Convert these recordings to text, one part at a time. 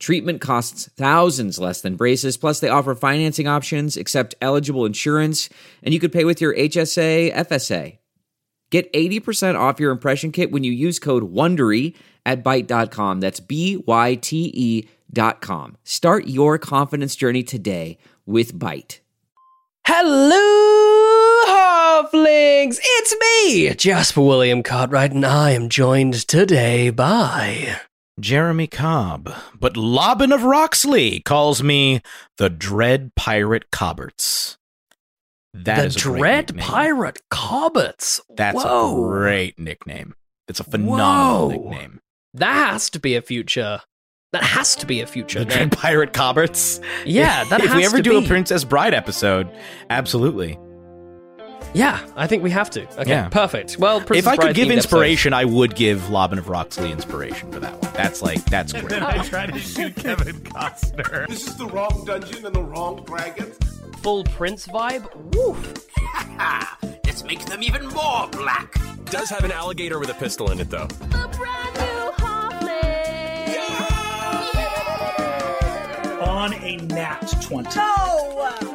Treatment costs thousands less than braces, plus, they offer financing options, accept eligible insurance, and you could pay with your HSA, FSA. Get 80% off your impression kit when you use code WONDERY at Byte.com. That's B-Y-T-E dot com. Start your confidence journey today with Byte. Hello, Halflings! It's me, Jasper William Cartwright, and I am joined today by. Jeremy Cobb, but Lobbin of Roxley calls me the Dread Pirate Cobberts. That the is Dread. Pirate Cobbets. That's Whoa. a great nickname. It's a phenomenal Whoa. nickname. That has to be a future. That has to be a future. The name. Dread Pirate Cobberts. Yeah, that if we ever do be. a Princess Bride episode, absolutely. Yeah, I think we have to. Okay, Yeah. perfect. Well, Princess if I could give themed episode. inspiration, I would give Lobbin of Roxley inspiration for that one. That's like that's great. I try to shoot Kevin Costner. This is the wrong dungeon and the wrong dragon. full Prince vibe. Woof. Let's make them even more black. Does have an alligator with a pistol in it, though. on a nat 20. My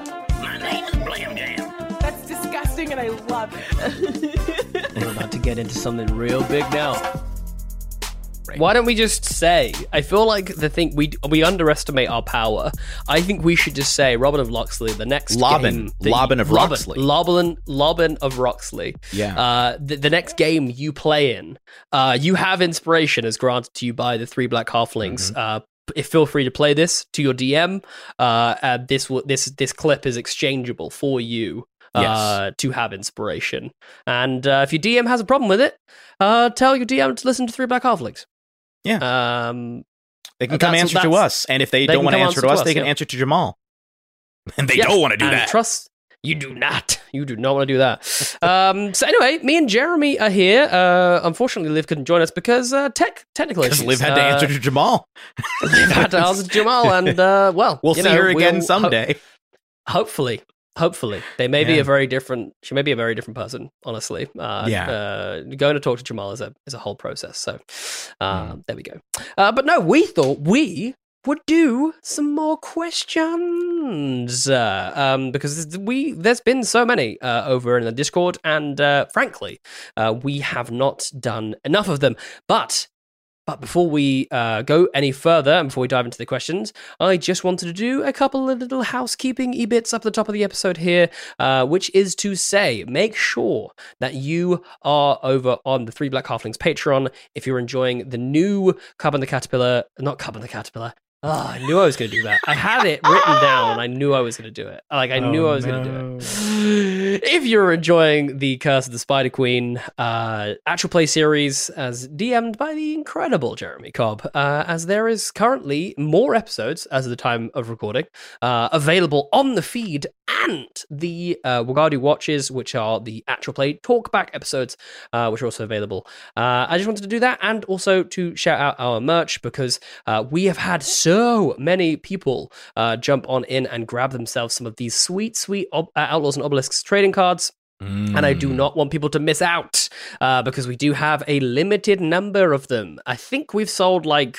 disgusting and I love it. We're about to get into something real big now. Why don't we just say? I feel like the thing we we underestimate our power. I think we should just say Robin of Locksley, the next Lobbin. game that Lobbin of Lobbin- Roxley. Lobbin, Lobbin of Roxley. Yeah. Uh, the, the next game you play in, uh, you have inspiration as granted to you by the three black halflings. Mm-hmm. Uh, if feel free to play this to your DM. Uh, and this will this this clip is exchangeable for you uh, to have inspiration. And uh, if your DM has a problem with it, uh, tell your DM to listen to Three Black Halflings. Yeah. Um, They can come answer to us, and if they, they don't want to answer to us, they can yeah. answer to Jamal. And they yes, don't want to do that. Trust you do not. You do not want to do that. um, so anyway, me and Jeremy are here. Uh, unfortunately, Liv couldn't join us because uh, tech technical Because. Liv had to Uh, answer to Jamal. Liv had to answer to Jamal, and uh, well, We'll see know, her again we'll- someday. ho- hopefully, hopefully, they may be a very different. She may be a very different person. Honestly, uh, Yeah. Uh, going to talk to Jamal is a is a whole process. So, uh, Mm. there we go. Uh, but no, we thought we would do some more questions uh, um, because we there's been so many uh, over in the Discord, and uh, frankly, uh, we have not done enough of them. But but before we uh, go any further and before we dive into the questions, I just wanted to do a couple of little housekeeping e bits up the top of the episode here, uh, which is to say, make sure that you are over on the Three Black Halflings Patreon if you're enjoying the new Cub and the Caterpillar, not Cub and the Caterpillar. Oh, I knew I was going to do that. I had it written down and I knew I was going to do it. Like, I knew I was going to do it. If you're enjoying the Curse of the Spider Queen uh, actual play series as DM'd by the incredible Jeremy Cobb, uh, as there is currently more episodes as of the time of recording uh, available on the feed and the uh, Wagadu Watches, which are the actual play talkback episodes, uh, which are also available. Uh, I just wanted to do that and also to shout out our merch because uh, we have had so many people uh, jump on in and grab themselves some of these sweet, sweet ob- uh, Outlaws and Obelisks trading cards. And I Mm. do not want people to miss out uh, because we do have a limited number of them. I think we've sold like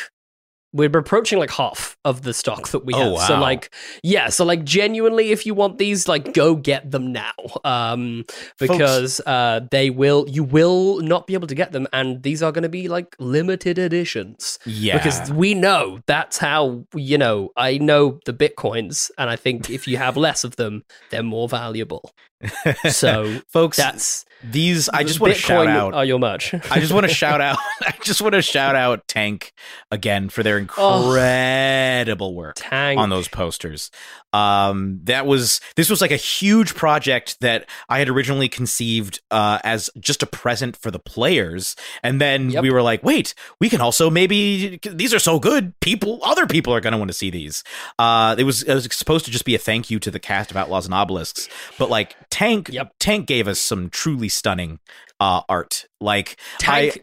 we're approaching like half of the stock that we Oh, have. So like yeah, so like genuinely if you want these like go get them now. Um because uh they will you will not be able to get them and these are going to be like limited editions. Yeah. Because we know that's how you know, I know the bitcoins and I think if you have less of them, they're more valuable. So folks, that's these I just want to shout out. Are your merch? I just want to shout out. I just want to shout out Tank again for their incredible work Tank. on those posters. Um, that was this was like a huge project that I had originally conceived uh, as just a present for the players, and then Yep. we were like, wait, we can also maybe these are so good, people, other people are going to want to see these. Uh, it was it was supposed to just be a thank you to the cast of Outlaws and Obelisks, but like Tank, Yep. Tank gave us some truly stunning uh, art. Like Tank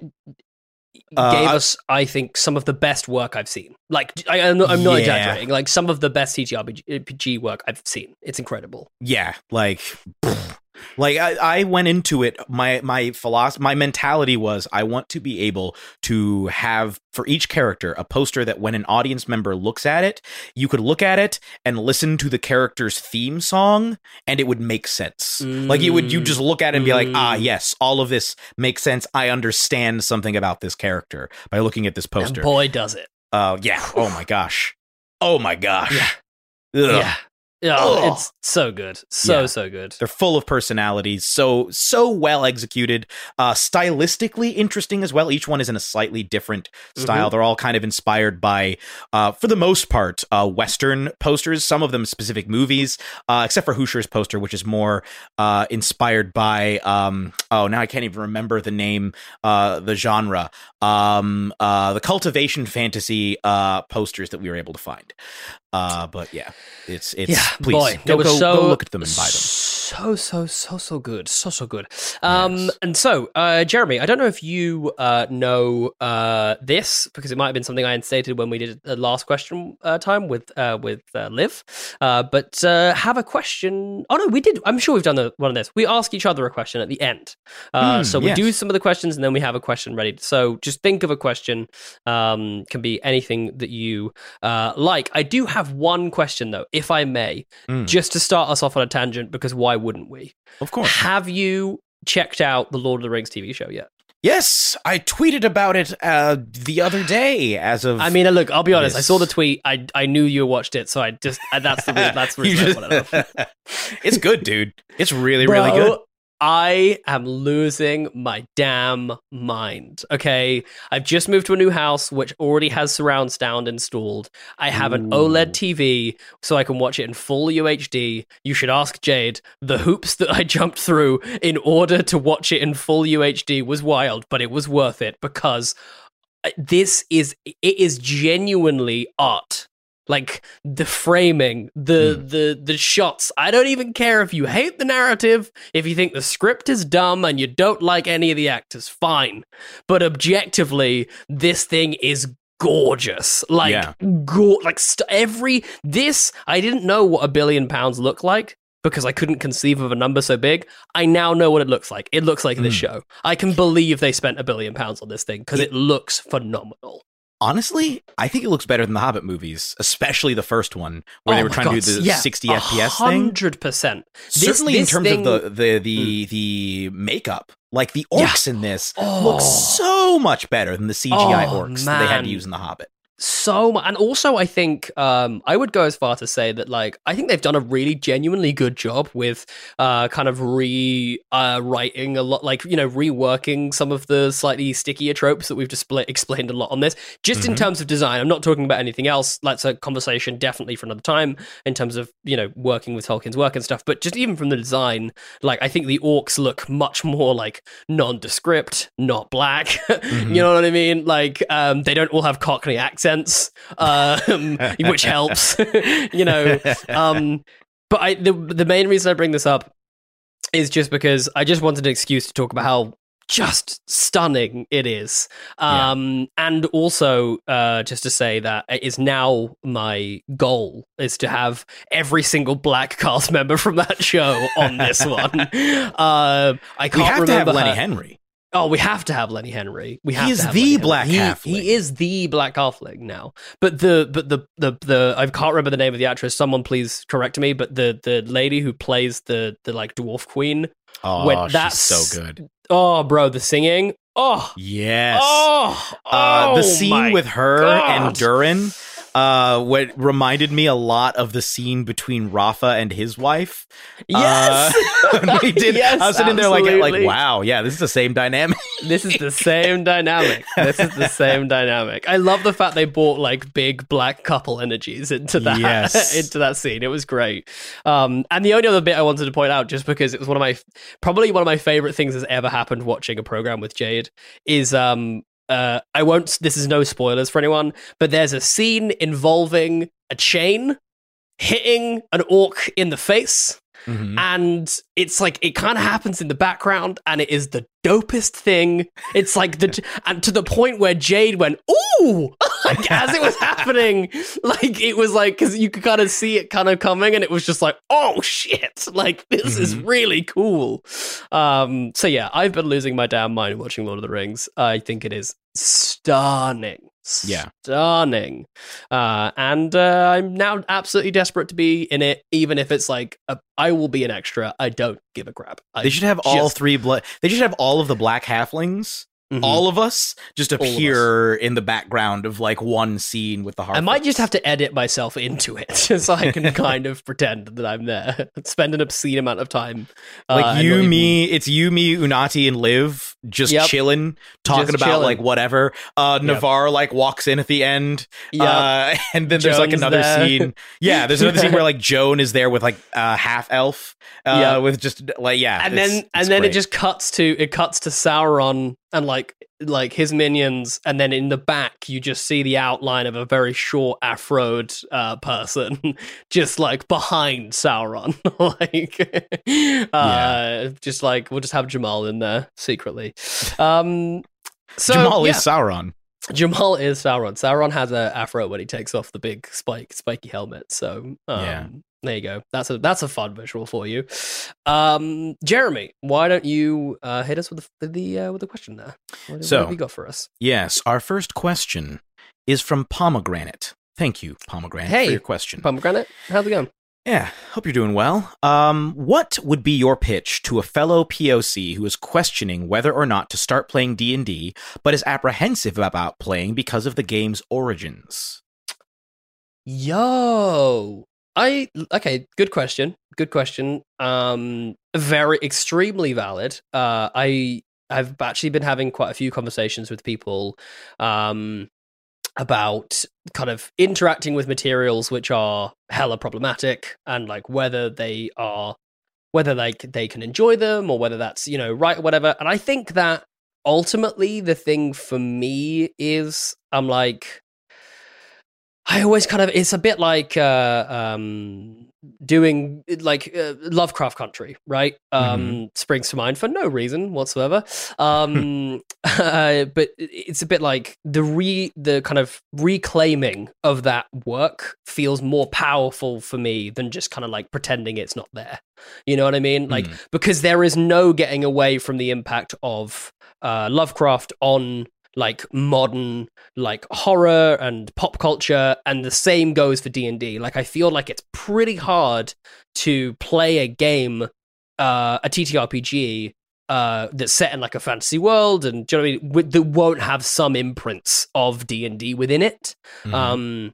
Uh, gave I- us, I think, some of the best work I've seen. Like, I, I'm not, I'm not Yeah. exaggerating. Like, some of the best CGRPG work I've seen. It's incredible. yeah like like I, I went into it my my philosophy my mentality was i want to be able to have for each character a poster that when an audience member looks at it you could look at it and listen to the character's theme song and it would make sense like you would you just look at it and be like ah Mm. yes all of this makes sense i understand something about this character by looking at this poster And boy, does it. uh yeah oh my gosh oh my gosh Yeah. Ugh. Yeah. Oh, Ugh. it's so good. So, Yeah. so good. They're full of personalities, so so well executed, uh, stylistically interesting as well. Each one is in a slightly different style. They're all kind of inspired by, uh, for the most part, uh, Western posters. Some of them specific movies, uh, except for Hoosier's poster, which is more uh, inspired by. Um, oh, now I can't even remember the name, uh, the genre, um, uh, the cultivation fantasy uh, posters that we were able to find. Uh, but yeah, it's it's please boy, go, go, so go look at them and buy them. So so so so good, so so good. Um, Yes. and so uh, Jeremy, I don't know if you uh know uh this because it might have been something I stated when we did the last question uh, time with uh with uh, Liv, uh, but uh, have a question. Oh no, we did. I'm sure we've done the, one of this. We ask each other a question at the end. Uh, Hmm, so we yes. do some of the questions and then we have a question ready. So just think of a question. Um, can be anything that you uh like. I do have one question though, if I may, Mm, just to start us off on a tangent because why wouldn't we? of course. Have you checked out the Lord of the Rings TV show yet? Yes, I tweeted about it uh, the other day. As of, I mean, look, I'll be honest. I saw the tweet. I I knew you watched it, so I just that's the reason, that's the reason just- it's good, dude. It's really, really Bro, good. I am losing my damn mind. Okay. I've just moved to a new house which already has surround sound installed. I have an OLED TV so I can watch it in full UHD. You should ask Jade. The hoops that I jumped through in order to watch it in full UHD was wild, but it was worth it because uh, this is it is genuinely art like the framing the the the shots i don't even care if you hate the narrative if you think the script is dumb and you don't like any of the actors fine but objectively this thing is gorgeous like Yeah. go- like st- every this i didn't know what a billion pounds looked like because I couldn't conceive of a number so big. I now know what it looks like. It looks like this Mm. show. I can believe they spent a billion pounds on this thing because it looks phenomenal. Honestly, I think it looks better than the Hobbit movies, especially the first one, where they Oh were my trying to do the yeah, 60 FPS thing. Hundred percent. Certainly, in terms of the the the the makeup, like the Hmm. Yeah. orcs in this Oh. look so much better than the CGI Oh, orcs that they had to use in the Hobbit. So much, and also I think um, I would go as far to say that like I think they've done a really genuinely good job with uh, kind of re uh, writing a lot, like you know reworking some of the slightly stickier tropes that we've display- explained a lot on this. Just in Mhm. terms of design, I'm not talking about anything else. That's a conversation definitely for another time in terms of you know working with Tolkien's work and stuff. But just even from the design, like I think the orcs look much more like nondescript, not black. Mm-hmm. you know what I mean? Like um, they don't all have Cockney accents, um, which helps. you know, um, but I the the main reason I bring this up is just because I just wanted an excuse to talk about how just stunning it is um and also uh just to say that it is now my goal is to have every single black cast member from that show on this one uh i can't We have to have remember Lenny her- Henry. Oh, we have to have Lenny Henry. We have He is to have the Lenny black he, halfling. He is the black halfling now. But the but the the the I can't remember the name of the actress. Someone please correct me. But the the lady who plays the the like dwarf queen. Oh, when she's that's so good. Oh, bro, the singing. Oh, Yes. oh, Uh, oh the scene with her and Durin, uh, what reminded me a lot of the scene between Rafa and his wife. Yes! Uh, we did. Yes, I was sitting there like, like, wow, yeah, this is the same dynamic. This is the same dynamic. This is the same dynamic. I love the fact they brought like big black couple energies into that Yes. into that scene. It was great. Um, and the only other bit I wanted to point out, just because it was one of my probably one of my favorite things that's ever happened watching a program with Jade, is um, uh, I won't. This is no spoilers for anyone, but there's a scene involving a chain hitting an orc in the face Mhm. and it's like it kind of happens in the background and it is the dopest thing. It's like the and to the point where jade went ooh! Like as it was happening. Like it was like because you could kind of see it kind of coming and it was just like oh shit. Like this is really cool. Um so yeah i've been losing my damn mind watching lord of the rings. I think it is stunning Yeah. stunning uh, and uh, I'm now absolutely desperate to be in it, even if it's like a, I will be an extra. I don't give a crap. I They should have all just- three blood. They should have all of the black halflings. Mhm. All of us just of us. appear in the background of like one scene with the heart. I might just have to edit myself into it so I can kind of pretend that I'm there. Spend an obscene amount of time. uh, like and you, not even- me. It's you, me, Unati, and Liv just Yep. chilling, talking Just about chilling. like whatever. Uh, Yep. Like walks in at the end. Yeah. Uh, and then there's like another there. scene. Yeah, there's another scene where like Joan is there with like uh, half elf. Uh, Yep. with just like yeah, and it's- then it's and then it just cuts to it cuts to Sauron and like like his minions, and then in the back you just see the outline of a very short afroed uh, person just like behind Sauron, like uh, just like we'll just have Jamal in there secretly. Um, so Jamal yeah. is Sauron. Jamal is Sauron. Sauron has a afro when he takes off the big spike spiky helmet. So um, Yeah. There you go. That's a that's a fun visual for you. Um, Jeremy, why don't you uh, hit us with the with the, uh, with the question there? What, So- what have you got for us? Yes, our first question is from Pomegranate. Thank you, Pomegranate, Hey, for your question. Pomegranate, how's it going? Yeah, hope you're doing well. Um, what would be your pitch to a fellow POC who is questioning whether or not to start playing D&D but is apprehensive about playing because of the game's origins? Yo, I okay. Good question. Good question. Um, very extremely valid. Uh, I I've actually been having quite a few conversations with people, um, about kind of interacting with materials which are hella problematic and like whether they are whether like they can enjoy them or whether that's you know right or whatever. And I think that ultimately the thing for me is I'm like I always kind of it's a bit like uh, um, doing like uh, Lovecraft Country, right? Um, Springs to mind for no reason whatsoever. Um, uh, but it's a bit like the re the kind of reclaiming of that work feels more powerful for me than just kind of like pretending it's not there. You know what I mean? Like because there is no getting away from the impact of uh, Lovecraft on like modern like horror and pop culture and the same goes for D&D like I feel like it's pretty hard to play a game uh a TTRPG uh that's set in like a fantasy world and do you know what I mean with, that won't have some imprints of D&D within it Mhm. um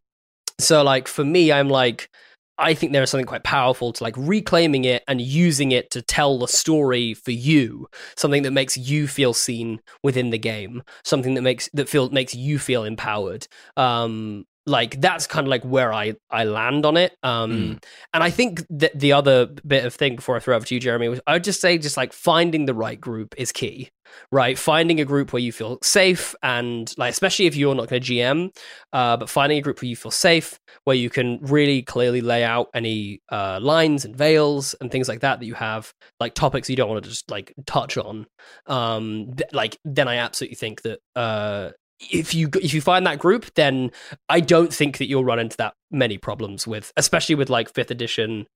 so like for me I'm like I think there is something quite powerful to like reclaiming it and using it to tell the story for you, something that makes you feel seen within the game, something that makes that feel makes you feel empowered. Um, like that's kind of like where I I land on it. Um, and I think that the other bit of thing before I throw over to you, Jeremy, was I would just say just like finding the right group is key, right? Finding a group where you feel safe and like especially if you're not going to GM, uh, but finding a group where you feel safe, where you can really clearly lay out any uh, lines and veils and things like that that you have, like topics you don't want to just like touch on. Um, th- like then I absolutely think that uh, if you if you find that group, then I don't think that you'll run into that many problems with, especially with like fifth edition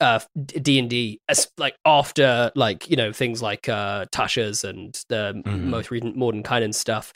uh D and D, like after like you know things like uh Tasha's and the Mhm. most recent and stuff.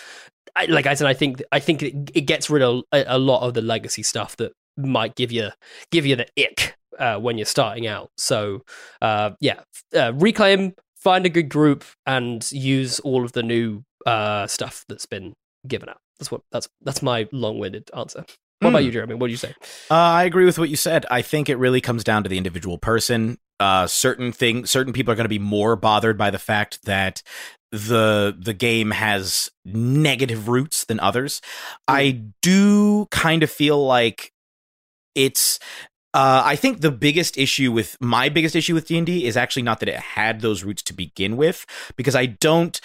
I, like I said, I think I think it, it gets rid of a, a lot of the legacy stuff that might give you give you the ick uh, when you're starting out. So uh, yeah, uh, reclaim, find a good group, and use all of the new uh, stuff that's been given out. That's what that's that's my long-winded answer. What about Hmm. you, Jeremy? What do you say? Uh, I agree with what you said. I think it really comes down to the individual person. Uh, certain thing, certain people are going to be more bothered by the fact that the the game has negative roots than others. I do kind of feel like it's uh, I think the biggest issue with my biggest issue with D and D is actually not that it had those roots to begin with, because I don't.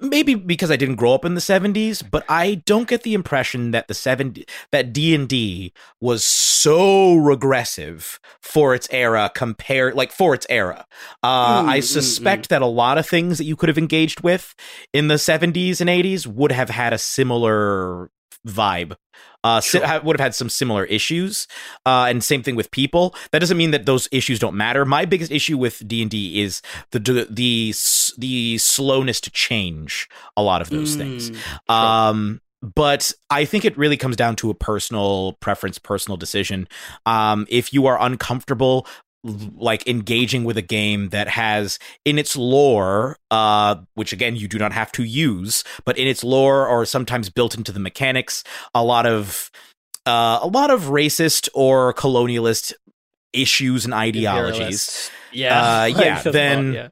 Maybe because I didn't grow up in the '70s, but I don't get the impression that the '70 that D and D was so regressive for its era compared, like for its era. Uh, Mm, I mm, suspect that a lot of things that you could have engaged with in the '70s and '80s would have had a similar vibe uh si- ha- would have had some similar issues uh and same thing with people. That doesn't mean that those issues don't matter. My biggest issue with d&d is the the the, the slowness to change a lot of those things. Mm, um but I think it really comes down to a personal preference, personal decision. Um, if you are uncomfortable, like engaging with a game that has in its lore, uh, which again you do not have to use, but in its lore or sometimes built into the mechanics, a lot of uh, a lot of racist or colonialist issues and ideologies. Yeah. Uh, yeah, then- yeah.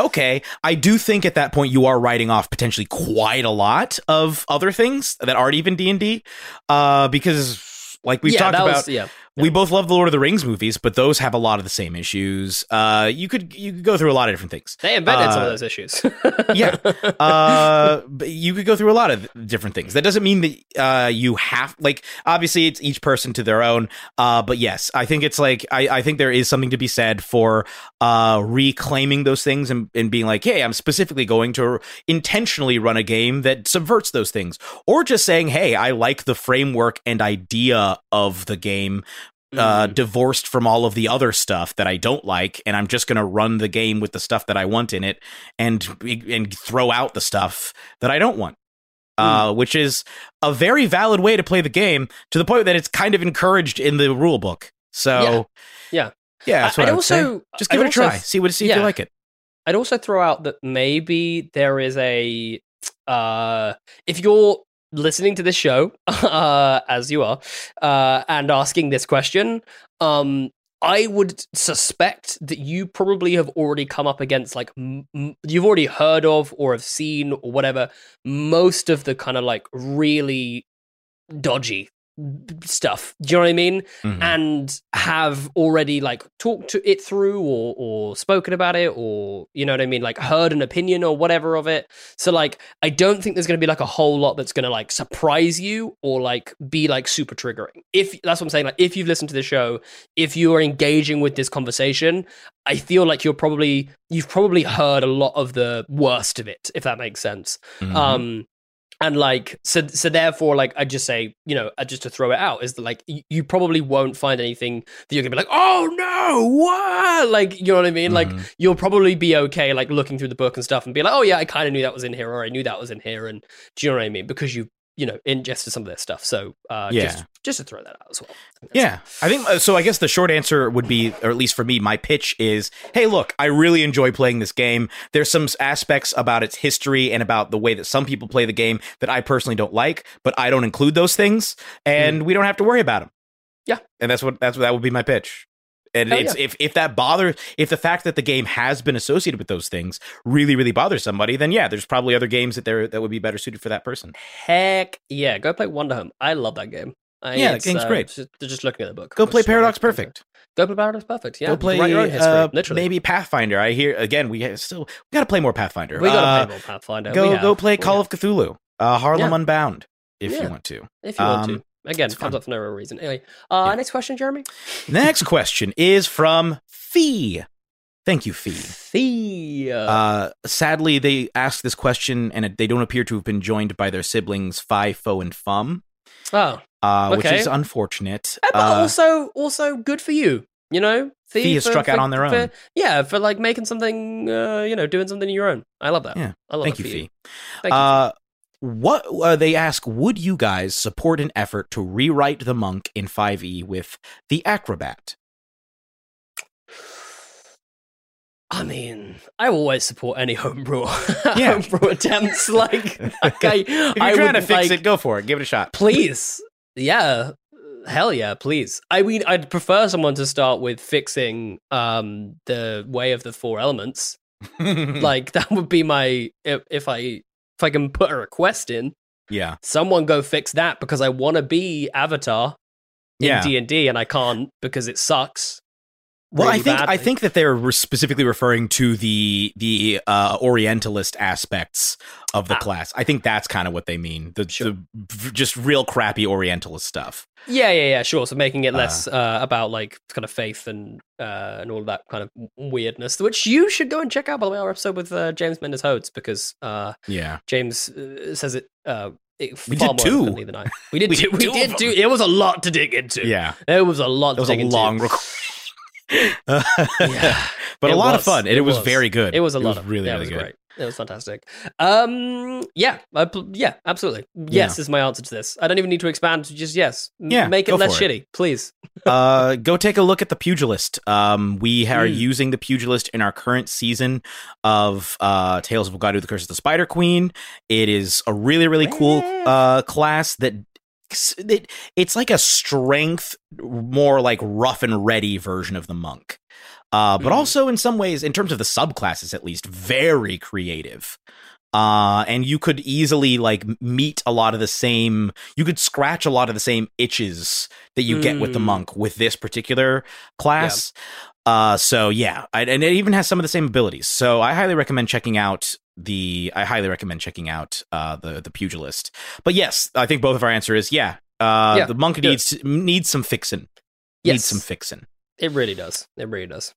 okay, I do think at that point you are writing off potentially quite a lot of other things that aren't even D and D, uh, because like we've yeah, talked about, was- yeah. We both love the Lord of the Rings movies, but those have a lot of the same issues. Uh, you could you could go through a lot of different things. They invented some of Uh, those issues. yeah. Uh, you could go through a lot of different things. That doesn't mean that uh, you have like obviously it's each person to their own. Uh, but yes, I think it's like I, I think there is something to be said for uh, reclaiming those things and, and being like, hey, I'm specifically going to intentionally run a game that subverts those things, or just saying, hey, I like the framework and idea of the game uh, Mm. divorced from all of the other stuff that I don't like, and I'm just going to run the game with the stuff that I want in it, and and throw out the stuff that I don't want. Uh, which is a very valid way to play the game to the point that it's kind of encouraged in the rule book. So, Yeah. yeah, that's what I'd I would say. also Just give I'd it a also try. See what see if you like it. I'd also throw out that maybe there is a uh if you're listening to this show uh as you are uh and asking this question um I would suspect that you probably have already come up against like m- you've already heard of or have seen or whatever most of the kind of like really dodgy stuff. Do you know what I mean? Mhm. and have already like talked to it through or or spoken about it or you know what I mean like heard an opinion or whatever of it so like I don't think there's going to be like a whole lot that's going to like surprise you or like be like super triggering if that's what I'm saying like if you've listened to the show if you are engaging with this conversation I feel like you're probably you've probably heard a lot of the worst of it if that makes sense Mhm. um and like so so therefore like i just say you know uh, just to throw it out is that like y- you probably won't find anything that you're gonna be like oh no what? Like you know what i mean? Like Mhm. you'll probably be okay like looking through the book and stuff and be like oh yeah i kind of knew that was in here or i knew that was in here. And do you know what i mean? Because you you know ingested some of their stuff so uh Yeah. just just to throw that out as well I Yeah, I think uh, so. I guess the short answer would be, or at least for me, my pitch is: Hey, look, I really enjoy playing this game. There's some aspects about its history and about the way that some people play the game that I personally don't like, but I don't include those things, and we don't have to worry about them. Mm. Yeah. and that's what that's what that would be my pitch. And Hell it's if if that bothers, if the fact that the game has been associated with those things really really bothers somebody, then yeah, there's probably other games that there that would be better suited for that person. heck yeah go play Wanderhome i love that game I, Yeah, that it's, game's uh, great. Just, just looking at the book Go play is why I Paradox. Perfect. Go play Paradox Perfect. Yeah, Go play write your own history. uh, literally, maybe Pathfinder. I hear again. We still we got to play more Pathfinder. we got to Uh, play more Pathfinder. go go play Call of Cthulhu, uh, Harlem Yeah. Unbound, if Yeah. you want to. if you want um, to. Again, it's comes fun. up for no real reason. Anyway, uh, Yeah. next question, Jeremy. Next question is from Fee. Thank you, Fee. Fee. Uh, sadly, they asked this question and it- they don't appear to have been joined by their siblings Fi, Fo, and Fum, oh, uh, which is unfortunate. Uh, but Uh, also, also good for you. You know, Fee has struck out on their for- own. yeah, for like making something. Uh, you know, doing something of your own. I love that. Yeah. I love thank that you, for Fee. Thank you. What uh, they ask? Would you guys support an effort to rewrite the monk in 5e with the acrobat? I mean, I always support any homebrew, Yeah. homebrew attempts. Like, I, If you're I trying would, to fix like, it, go for it. Give it a shot. please Yeah, hell yeah, please. I mean, I'd prefer someone to start with fixing um the way of the four elements. like that would be my if, if I if I can put a request in, yeah. someone go fix that because I want to be Avatar in D and D and I can't because it sucks. Well, I really think I think that they're specifically referring to the the uh, Orientalist aspects of the Ah. class. I think that's kind of what they mean. The, the v- just real crappy Orientalist stuff. Yeah, yeah, yeah, sure. So making it Uh. less uh, about like kind of faith and uh, and all of that kind of weirdness, which you should go and check out. By the way, our episode with uh, James Mendes Hodes because uh, Yeah. James uh, says it. Uh, We far did more two. I. We did. We two, did we did them. It was a lot to dig into. Yeah. It was a lot. It was to a dig long into. Yeah. but a It lot of fun, and it, was, very good. It was a lot of really yeah, really it was good. great. It was fantastic. Um, yeah, I, yeah, absolutely. Yes is my answer to this. I don't even need to expand. Just yes. Yeah, make it less it. shitty, please. uh, go take a look at the pugilist. Um, we are Mm. using the pugilist in our current season of uh, Tales of Wagadu the Curse of the Spider Queen. It is a really really cool uh, class that. It, it's like a strength, more like rough and ready version of the monk, uh, but Mhm. also in some ways, in terms of the subclasses at least, very creative. Uh, and you could easily like meet a lot of the same. You could scratch a lot of the same itches that you get with the Mm. monk with this particular class. Uh, so yeah, I, and it even has some of the same abilities. So I highly recommend checking out the. I highly recommend checking out uh the the pugilist. But yes, I think both of our answer is yeah. Uh, Yeah, the monk needs needs some fixing. Yes. Needs some fixing. It really does. It really does.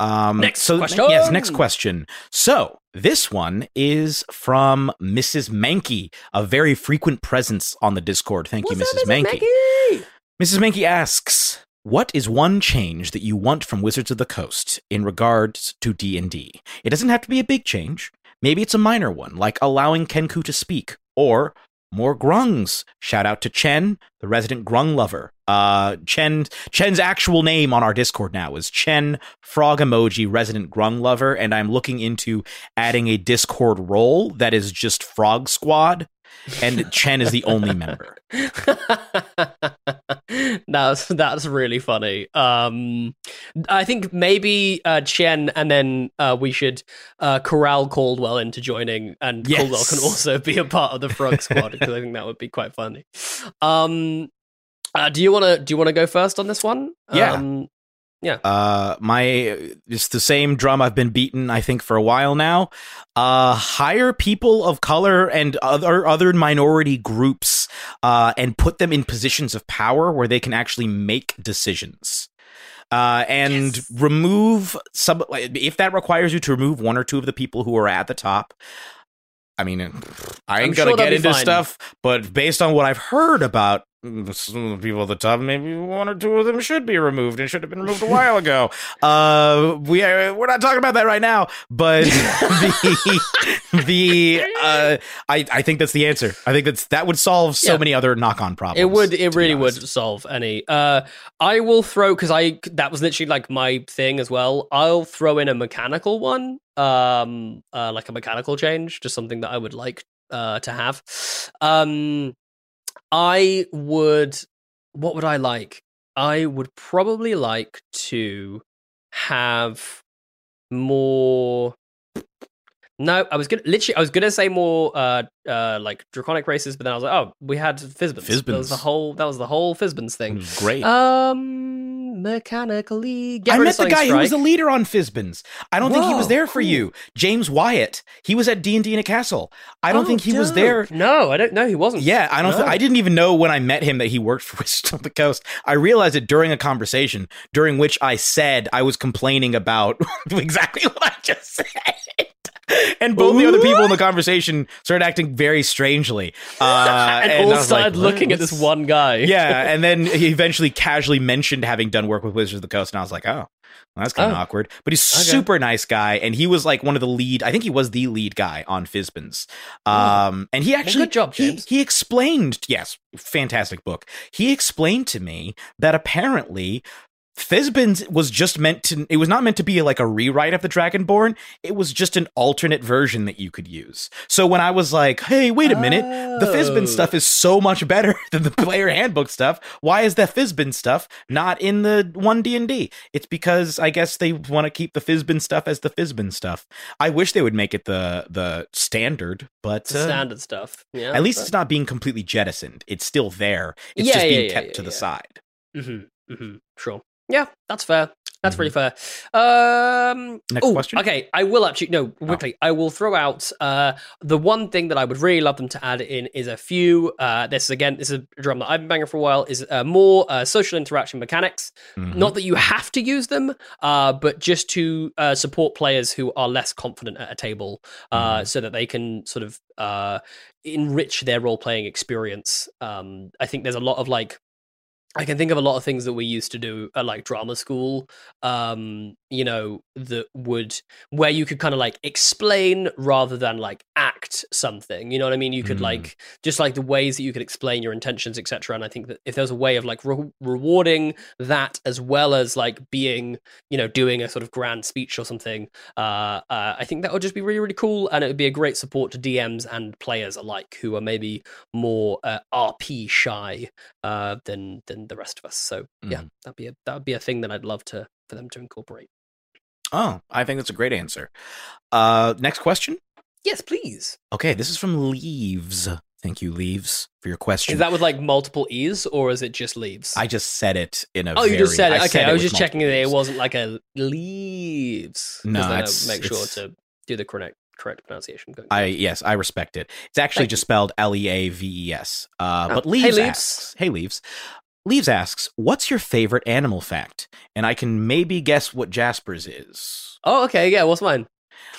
Um, Next so, question. Yes, next question. So this one is from Mrs. Mankey, a very frequent presence on the Discord. Thank you, Mrs. Mankey. Mrs. Mankey asks, "What is one change that you want from Wizards of the Coast in regards to D&D? It doesn't have to be a big change. Maybe it's a minor one, like allowing Kenku to speak, or more grungs. Shout out to Chen, the resident grung lover. Uh, Chen Chen's actual name on our Discord now is Chen Frog Emoji Resident Grung Lover, and I'm looking into adding a Discord role that is just Frog Squad, and Chen is the only member. that's that's really funny. Um, I think maybe uh, Chen, and then uh, we should uh, corral Caldwell into joining, and Yes. Caldwell can also be a part of the Frog Squad because I think that would be quite funny. Um, uh, do you want to do you want to go first on this one? Yeah. Um, Uh, my it's the same drum I've been beaten I think, for a while now. Uh, hire people of color and other other minority groups, uh, and put them in positions of power where they can actually make decisions. Uh, and Yes. remove some if that requires you to remove one or two of the people who are at the top. I mean, I I'm ain't gonna they'll get into fine. stuff, but based on what I've heard about some of the people at the top, maybe one or two of them should be removed and should have been removed a while ago. Uh, we are, we're not talking about that right now, but the the uh, I I think that's the answer. I think that's that would solve so Yeah. many other knock on problems. It would. It really would solve any. Uh, I will throw because I that was literally like my thing as well. I'll throw in a mechanical one, um, uh, like a mechanical change, just something that I would like uh to have. Um, I would. What would I like? I would probably like to have more. No, I was gonna literally. I was gonna say more, uh, uh, like draconic races, but then I was like, oh, we had Fizban's. That was the whole. That was the whole Fizban's thing. great. Um, mechanically. I met the guy who was the leader on Fizban's. I don't think he was there for cool. you, James Wyatt. He was at D and D in a castle. I don't Oh, think he was there. No, I don't. know he wasn't. Yeah, I don't. No. Th- I didn't even know when I met him that he worked for Wizards of the Coast. I realized it during a conversation during which I said I was complaining about exactly what I just said. And both the other people in the conversation started acting very strangely. Uh, and, I all was like, started looking at this one guy. Yeah, and then he eventually casually mentioned having done work with Wizards of the Coast, and I was like, oh, well, that's kind of Oh. awkward. But he's Okay. super nice guy, and he was like one of the lead. I think he was the lead guy on Fizban's. Um, and he actually good job, he- He, explained, yes, fantastic book. He explained to me that apparently Fizban was just meant to it was not meant to be like a rewrite of the Dragonborn. It was just an alternate version that you could use. So when I was like, "Hey, wait a minute. The Fizban Oh. stuff is so much better than the player handbook stuff. Why is the Fizban stuff not in the 1D&D?" It's because I guess they want to keep the Fizban stuff as the Fizban stuff. I wish they would make it the the standard, but The uh, standard stuff. Yeah. at least it's not being completely jettisoned. It's still there. It's Yeah, just being yeah, kept yeah, to the side. Mm-hmm. Mm-hmm. Sure. Yeah, that's fair. That's pretty fair. Um, Next ooh, question? Okay, I will actually no quickly. I will throw out uh, the one thing that I would really love them to add in is a few. Uh, this again, this is a drum that I've been banging for a while. Is uh, more uh, social interaction mechanics. Mhm. Not that you have to use them, uh, but just to uh, support players who are less confident at a table, uh, so that they can sort of uh, enrich their role playing experience. Um, I think there's a lot of like I can think of a lot of things that we used to do at like drama school, um, you know, that would where you could kind of like explain rather than like act something. You know what I mean? You could Mm. like just like the ways that you could explain your intentions, etc. And I think that if there's a way of like re- rewarding that as well as like being, you know, doing a sort of grand speech or something, uh, uh, I think that would just be really really cool, and it would be a great support to DMs and players alike who are maybe more uh, RP shy uh, than than the rest of us. So yeah, Mhm. that'd be a that would be a thing that I'd love to for them to incorporate. Oh, I think that's a great answer. Uh, next question. Yes, please. Okay, this is from Leaves. Thank you, Leaves, for your question. Is that with like multiple e's or is it just leaves? I just said it in a. oh, you just said it. Okay, I, was just checking that it wasn't like a Leaves. No, then I make sure to do the correct correct pronunciation. I yes, I respect it. It's actually Thank just spelled L E A V E S. Uh, Oh, but hey, Leaves Leaves. asks, "Hey Leaves, Leaves asks, what's your favorite animal fact?" And I can maybe guess what Jasper's is. Oh, okay. Yeah. What's mine?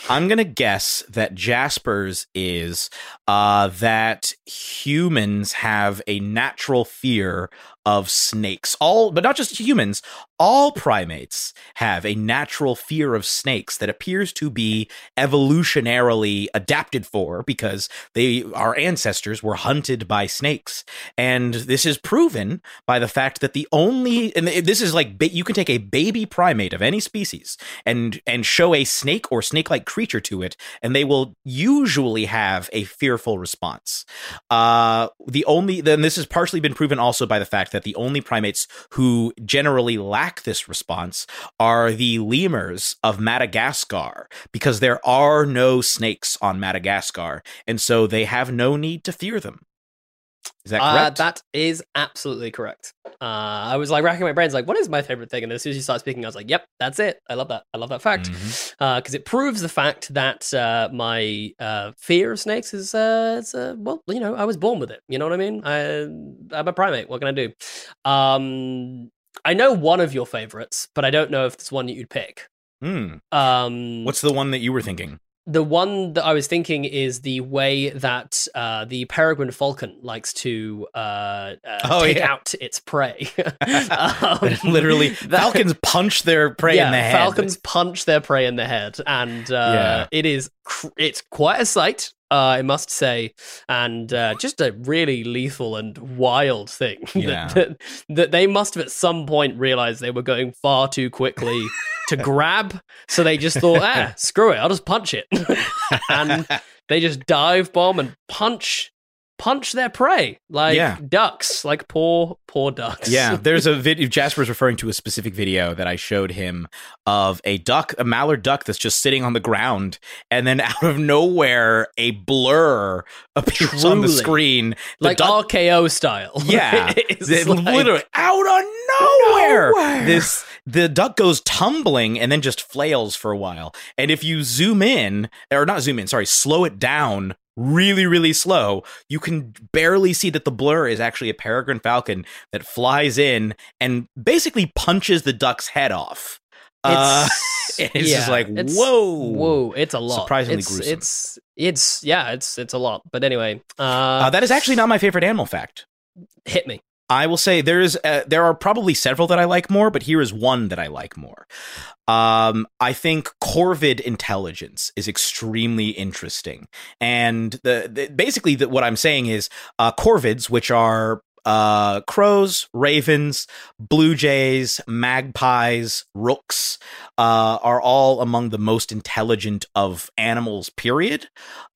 I'm gonna guess that Jasper's is uh, that humans have a natural fear of snakes. All, but not just humans. All primates have a natural fear of snakes that appears to be evolutionarily adapted for because they, our ancestors, were hunted by snakes, and this is proven by the fact that the only, and this is like you can take a baby primate of any species and and show a snake or snake-like creature to it, and they will usually have a fearful response. Uh, the only then this has partially been proven also by the fact that the only primates who generally lack this response are the lemurs of Madagascar because there are no snakes on Madagascar, and so they have no need to fear them. Is that Uh, that is absolutely correct. Uh, I was like racking my brains, like, what is my favorite thing? And as soon as you start speaking, I was like, yep, that's it. I love that. I love that fact because it proves the fact that uh, my uh, fear of snakes is, uh, uh, well, you know, I was born with it. You know what I mean? I, I'm a primate. What can I do? Um, I know one of your favorites, but I don't know if it's one that you'd pick. Hmm. Um, What's the one that you were thinking? The one that I was thinking is the way that uh, the peregrine falcon likes to uh, uh, Oh, take yeah. out its prey. Um, Literally, that- falcons punch their prey yeah, in the head. Falcons punch their prey in the head, and uh, Yeah. it is cr- it's quite a sight. Uh, I must say, and uh, just a really lethal and wild thing that- that, that they must have at some point realized they were going far too quickly to grab, so they just thought, ah, screw it, I'll just punch it, and they just dive bomb and punch punch their prey like Yeah. ducks, like poor poor ducks. Yeah, there's a video. Jasper's referring to a specific video that I showed him of a duck, a mallard duck that's just sitting on the ground, and then out of nowhere, a blur appears on the screen. The like duck- RKO style. yeah, It's It like- literally out of nowhere. This the duck goes tumbling and then just flails for a while. And if you zoom in, or not zoom in, sorry, slow it down really, really slow, you can barely see that the blur is actually a peregrine falcon that flies in and basically punches the duck's head off. Uh, it's just like, it's- whoa. whoa! It's a lot. Surprisingly it's, gruesome. It's it's yeah, it's it's a lot. But anyway, uh, uh, that is actually not my favorite animal fact. hit me. I will say there's uh, there are probably several that I like more, but here is one that I like more. Um, I think Corvid intelligence is extremely interesting, and the, the basically the, what I'm saying is uh, Corvids, which are uh, crows, ravens, blue jays, magpies, rooks uh, are all among the most intelligent of animals. Period.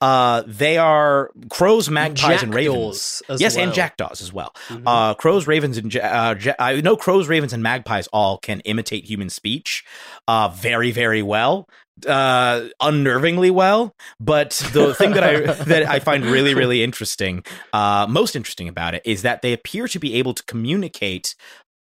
Uh, they are crows, magpies, and ravens. Yes, and jackdaws as well. Mhm. Uh, crows, ravens, and ja- uh, ja- I know crows, ravens, and magpies all can imitate human speech, uh, very, very well, uh, unnervingly well. But the thing that I that I find really, really interesting, uh, most interesting about it, is that they appear to be able to communicate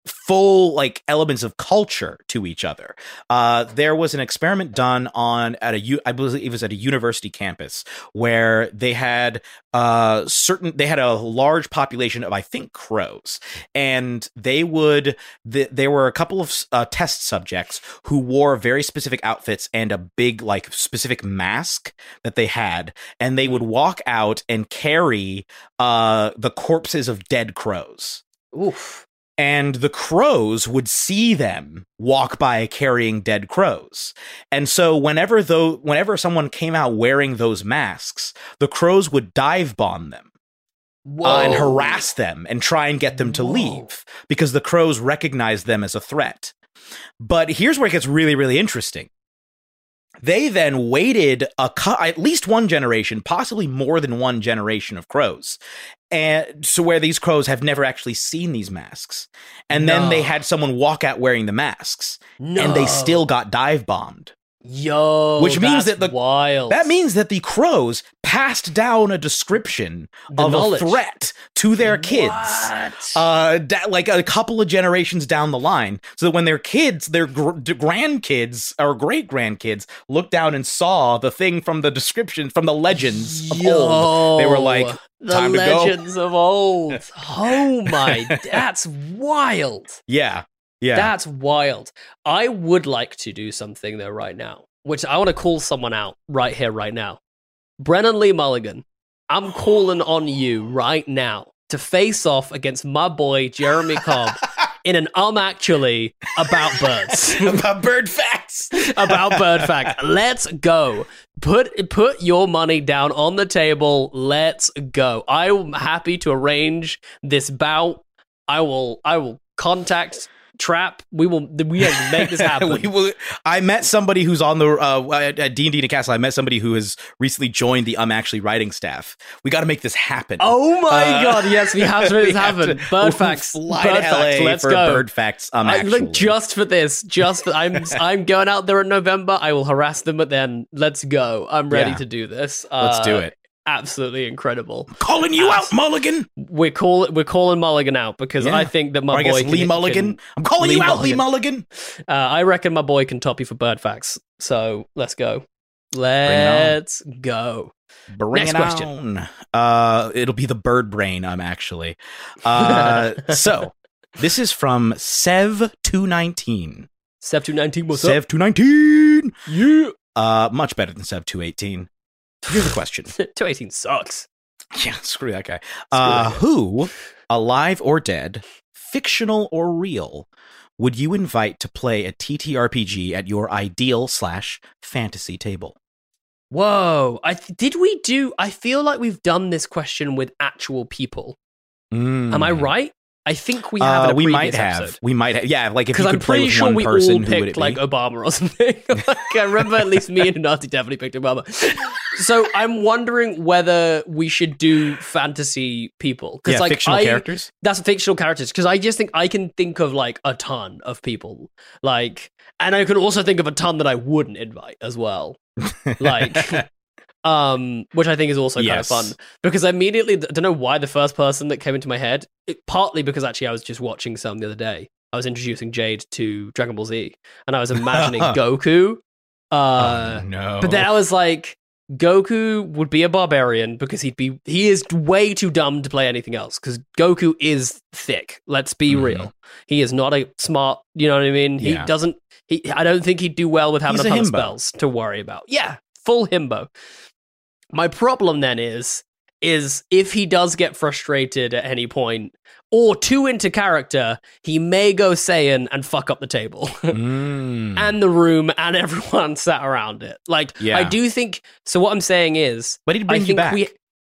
full like elements of culture to each other. Uh, there was an experiment done on at a I believe it was at a university campus where they had uh certain they had a large population of I think crows and they would th- there were a couple of uh, test subjects who wore very specific outfits and a big like specific mask that they had and they would walk out and carry uh the corpses of dead crows Oof. And the crows would see them walk by carrying dead crows. And so whenever though whenever someone came out wearing those masks, the crows would dive bomb them uh, and harass them and try and get them to Whoa. leave because the crows recognized them as a threat. But here's where it gets really really interesting. They then waited a at least one generation, possibly more than one generation of crows. And so where these crows have never actually seen these masks. And then they had someone walk out wearing the masks No. and they still got dive bombed. Yo, Which means that's that the- wild. That means that the crows passed down a description The of knowledge. a threat to their kids. Uh, da- like a couple of generations down the line, so that when their kids, their gr- grandkids or great grandkids looked down and saw the thing from the description from the legends of old, they were like, the "Time to go." legends of old. Oh my, that's wild. "Yeah, yeah, That's wild. I would like to do something though right now, which I want to call someone out right here, right now. Brennan Lee Mulligan, I'm calling on you right now to face off against my boy Jeremy Cobb in an um actually about birds. about bird facts." about bird fact. Let's go. Put put your money down on the table. Let's go. I'm happy to arrange this bout. I will I will contact Trap. We will we have to make this happen. we will, I met somebody who's on the uh, at D and D Castle. I met somebody who has recently joined the I'm actually writing staff. We got to make this happen. oh my Uh, god! Yes, we have to make this happen. to- Bird facts. Fly bird facts. Let's go. bird facts. I'm I, actually like just for this, just for, I'm I'm going out there in November. I will harass them, but then let's go. I'm ready Yeah. to do this. Let's do Uh, it. Absolutely incredible. Calling you out, Mulligan. We're call we're calling Mulligan out because Yeah. I think that my Or boy can- Lee Mulligan. can- I'm calling Lee you out, Lee Mulligan. Mulligan. uh, I reckon my boy can top you for bird facts. So let's go. Let's go. Bring Next it question. on. Uh, it'll be the bird brain. I'm actually. Uh, so this is from Sev two nineteen. Sev two nineteen. What's Sev two nineteen. Yeah. Uh, much better than Sev two eighteen. Here's the question. two eighteen sucks. Yeah, screw that guy. Uh, that guy. who, alive or dead, fictional or real, would you invite to play a TTRPG at your ideal slash fantasy table? Whoa! I th- did we do? I feel like we've done this question with actual people. Am I right? I think we have. Uh, a we might have. episode. We might have. Yeah, like if you Because I'm could play with sure one we person, who would it be? like Obama or something. like, I remember at least me and Nati definitely picked Obama. So I'm wondering whether we should do fantasy people yeah, like fictional I, characters. That's fictional characters because I just think I can think of like a ton of people like, and I can also think of a ton that I wouldn't invite as well. Like, um, which I think is also Yes. kind of fun because I immediately I don't know why the first person that came into my head, it, partly because actually I was just watching some the other day. I was introducing Jade to Dragon Ball Z, and I was imagining Goku. Uh, oh, no. but then I was like, Goku would be a barbarian because he'd be he is way too dumb to play anything else because Goku is thick. Let's be Mhm. real. He is not a smart. You know what I mean? He Yeah. doesn't. He. I don't think he'd do well with having He's a a ton of spells to worry about. Yeah, full himbo. My problem then is is if he does get frustrated at any point or too into character, he may go Saiyan and fuck up the table. Mm. and the room and everyone sat around it. Like Yeah. I do think so what I'm saying is but he'd bring I you think back. we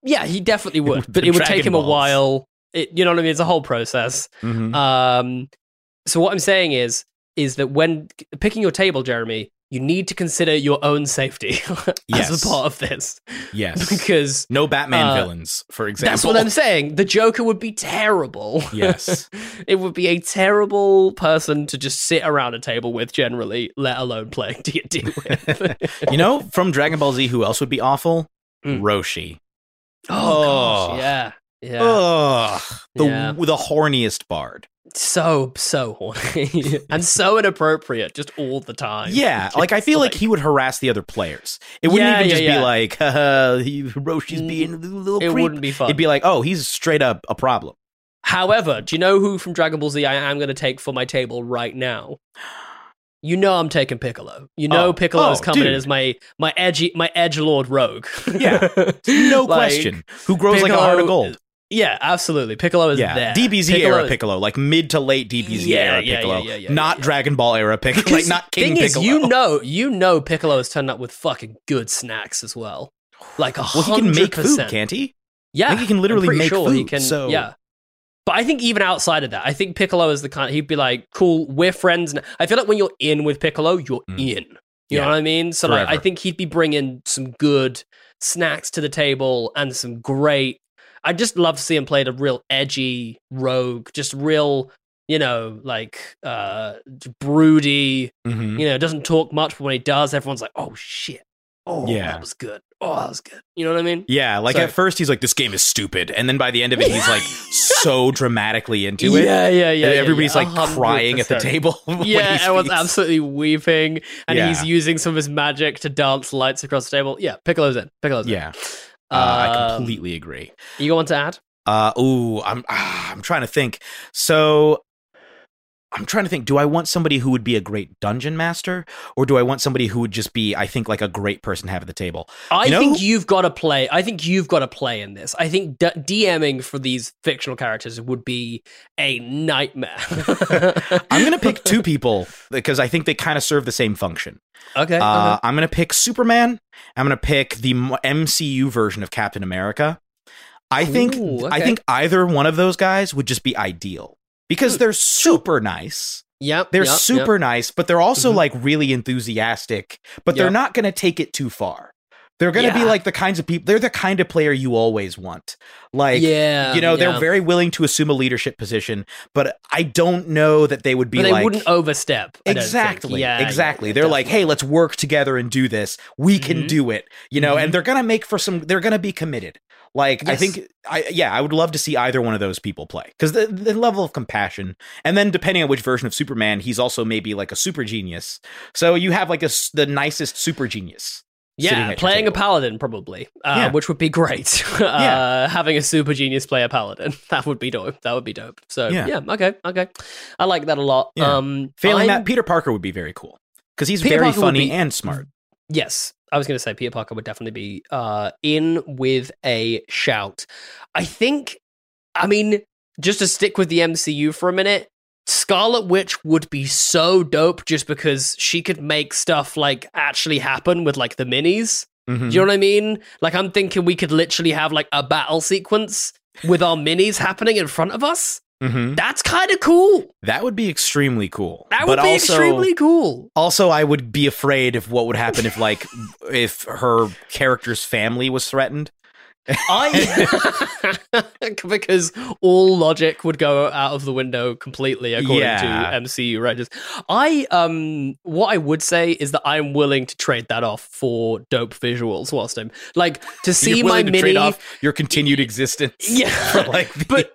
Yeah, he definitely would. But it would take him a while It, you know what I mean? It's a whole process. Mhm. Um, so what I'm saying is, is that when picking your table, Jeremy, you need to consider your own safety as Yes. a part of this, yes. because no Batman uh, villains, for example. that's what I'm saying. The Joker would be terrible. Yes. it would be a terrible person to just sit around a table with, generally, let alone playing D and D with. you know, from Dragon Ball Z, who else would be awful? Mm. Roshi. oh, Oh. gosh, yeah, yeah. Ugh. The Yeah. the horniest bard. so so horny and so inappropriate just all the time Yeah, like I feel like, like- he would harass the other players. It wouldn't Yeah, even yeah, just be like, Haha, he, Roshi's mm, being a little it creep. wouldn't be fun It'd be like, oh, he's straight up a problem. however do you know who from dragon ball z i am going to take for my table right now you know i'm taking piccolo you know Oh. piccolo's Oh, coming in as my my edgy my edge lord rogue Yeah. No Like, question. Who grows like a heart of gold? Yeah absolutely piccolo is Yeah, there DBZ Piccolo- era Piccolo, like mid to late DBZ Yeah, era yeah, Piccolo, yeah, yeah, yeah, not. Dragon Ball era Piccolo, like not King thing is, Piccolo. you know, you know, Piccolo has turned up with fucking good snacks as well. Like a well, he can make food, 100%. can't he? Yeah, I think he can literally make sure He food, can, so- yeah. But I think even outside of that, I think Piccolo is the kind. He'd be like, "Cool, we're friends." Now. I feel like when you're in with Piccolo, you're Mm. in. You know what I mean? So like, I think he'd be bringing some good snacks to the table and some great. I just love to see him play the real edgy rogue, just real, you know, like uh broody. Mhm. You know, doesn't talk much, but when he does, everyone's like, "Oh shit! Oh, Yeah. that was good. Oh, that was good." You know what I mean? Yeah, like So- at first he's like, "This game is stupid," and then by the end of it, he's like so dramatically into it. Yeah, yeah, yeah. yeah, everybody's yeah, like crying at the table. Yeah, everyone's absolutely weeping, and Yeah. he's using some of his magic to dance lights across the table. Yeah, Piccolo's in. Piccolo's in. Yeah, uh, I Um, completely agree. You got one to add? Uh, ooh, I'm ah, I'm trying to think. So I'm trying to think. Do I want somebody who would be a great dungeon master, or do I want somebody who would just be, I think, like a great person to have at the table? I You know think you've got to play. I think you've got to play in this. I think d- DMing for these fictional characters would be a nightmare. I'm gonna pick two people because I think they kind of serve the same function. okay. Uh, okay. I'm gonna pick Superman. I'm gonna pick the MCU version of Captain America. I think Ooh, I think either one of those guys would just be ideal because they're super nice. Yep. They're yep, yep. super nice, but they're also Mhm. like really enthusiastic. But they're not going to take it too far. They're going to be like the kinds of people. They're the kind of player you always want. Like, yeah. you know, yeah. they're very willing to assume a leadership position, but I don't know that they would be But they like wouldn't overstep. I exactly Yeah, yeah, exactly yeah, they're like hey let's work together and do this we can Mhm. do it you know Mhm. and they're gonna make for some they're gonna be committed like i think i yeah i would love to see either one of those people play because the, the level of compassion and then depending on which version of superman he's also maybe like a super genius so you have like a the nicest super genius Yeah, playing a paladin probably, uh, Yeah. which would be great. uh, Yeah. having a super genius play a paladin that would be dope. That would be dope. So yeah, Yeah. okay, okay, I like that a lot. Um, failing I'm- that peter parker would be very cool because he's Peter very Parker funny be- and smart Yes, I was going to say Peter Parker would definitely be uh, in with a shout. I think, I mean, just to stick with the MCU for a minute, Scarlet Witch would be so dope just because she could make stuff like actually happen with like the minis. Mhm. Do you know what I mean? Like, I'm thinking we could literally have like a battle sequence with our minis happening in front of us. Mhm. That's kind of cool. that would be extremely cool That would But be also- extremely cool. Also, I would be afraid of what would happen if, like, if her character's family was threatened. I because all logic would go out of the window completely according Yeah. to MCU writers. I um what I would say is that I'm willing to trade that off for dope visuals whilst I'm like to see You're my to mini trade off your continued existence. Yeah. like, the- but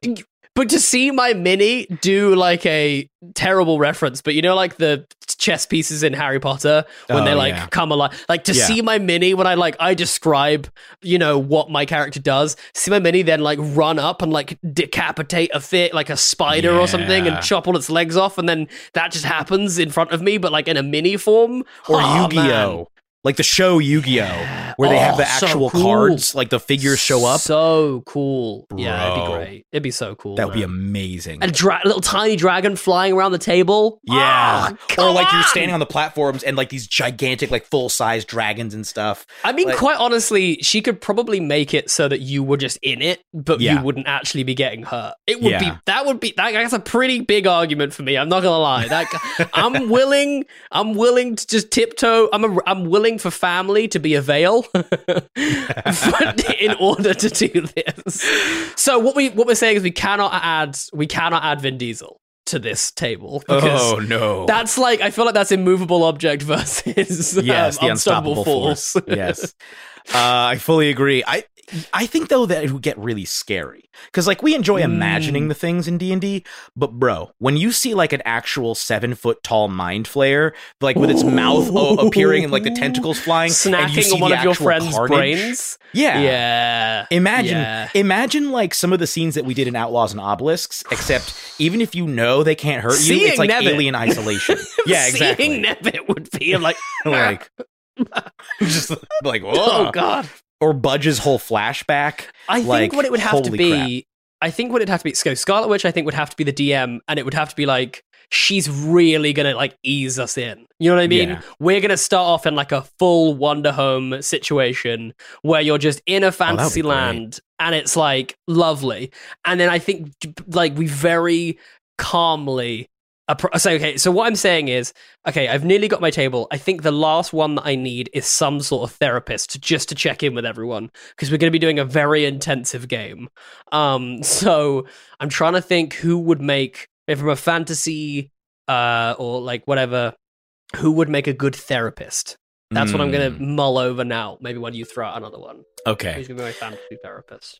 but to see my mini do like a terrible reference, but you know, like the chess pieces in Harry Potter when Oh, they like yeah. come alive, like to Yeah. see my mini when I like I describe, you know, what my character does. See my mini then like run up and like decapitate a fit like a spider or something and chop all its legs off, and then that just happens in front of me, but like in a mini form or Oh, Yu-Gi-Oh. Like the show Yu-Gi-Oh, where they have Oh, the so actual cool. cards, like the figures show up. So cool. Yeah, it'd be great. It'd be so cool. That would be amazing. A dra- little tiny dragon flying around the table. yeah, Ah, or like you're standing on the platforms and like these gigantic, like full size dragons and stuff. I mean, Like- quite honestly, she could probably make it so that you were just in it, but Yeah. you wouldn't actually be getting hurt. It would be that would be that, that's a pretty big argument for me. I'm not gonna lie. That I'm willing. I'm willing to just tiptoe. I'm a, I'm willing for family to be a veil in order to do this. So what we what we're saying is we cannot add we cannot add Vin Diesel to this table because Oh no, that's like I feel like that's immovable object versus yes, um, the unstoppable force. yes, uh, I fully agree. I I think though that it would get really scary because like we enjoy imagining Mm. the things in D and D, but bro, when you see like an actual seven foot tall mind flayer, like with its mouth o- appearing and like the tentacles flying, and you snacking one of your friend's carnage, brains. Yeah. Yeah. Imagine, Yeah. imagine like some of the scenes that we did in Outlaws and Obelisks. Except, even if you know they can't hurt you, Seeing it's like Nevitt. alien isolation. yeah, exactly. Seeing Nevitt would be like, like, just like whoa. oh god. Or Budge's whole flashback. I think what it would have to be, I think what it'd have to be, so Scarlet Witch, I think would have to be the DM, and it would have to be like, she's really gonna like ease us in. You know what I mean? Yeah. We're gonna start off in like a full Wanderhome situation where you're just in a oh, fantasy great. land, and it's like lovely. And then I think like we very calmly. Appro- So okay, so what I'm saying is, okay, I've nearly got my table. I think the last one that I need is some sort of therapist just to check in with everyone because we're going to be doing a very intensive game. Um, so I'm trying to think who would make maybe from a fantasy uh or like whatever who would make a good therapist. That's what I'm going to mull over now. Maybe when you throw out another one, Okay. who's going to be my fantasy therapist?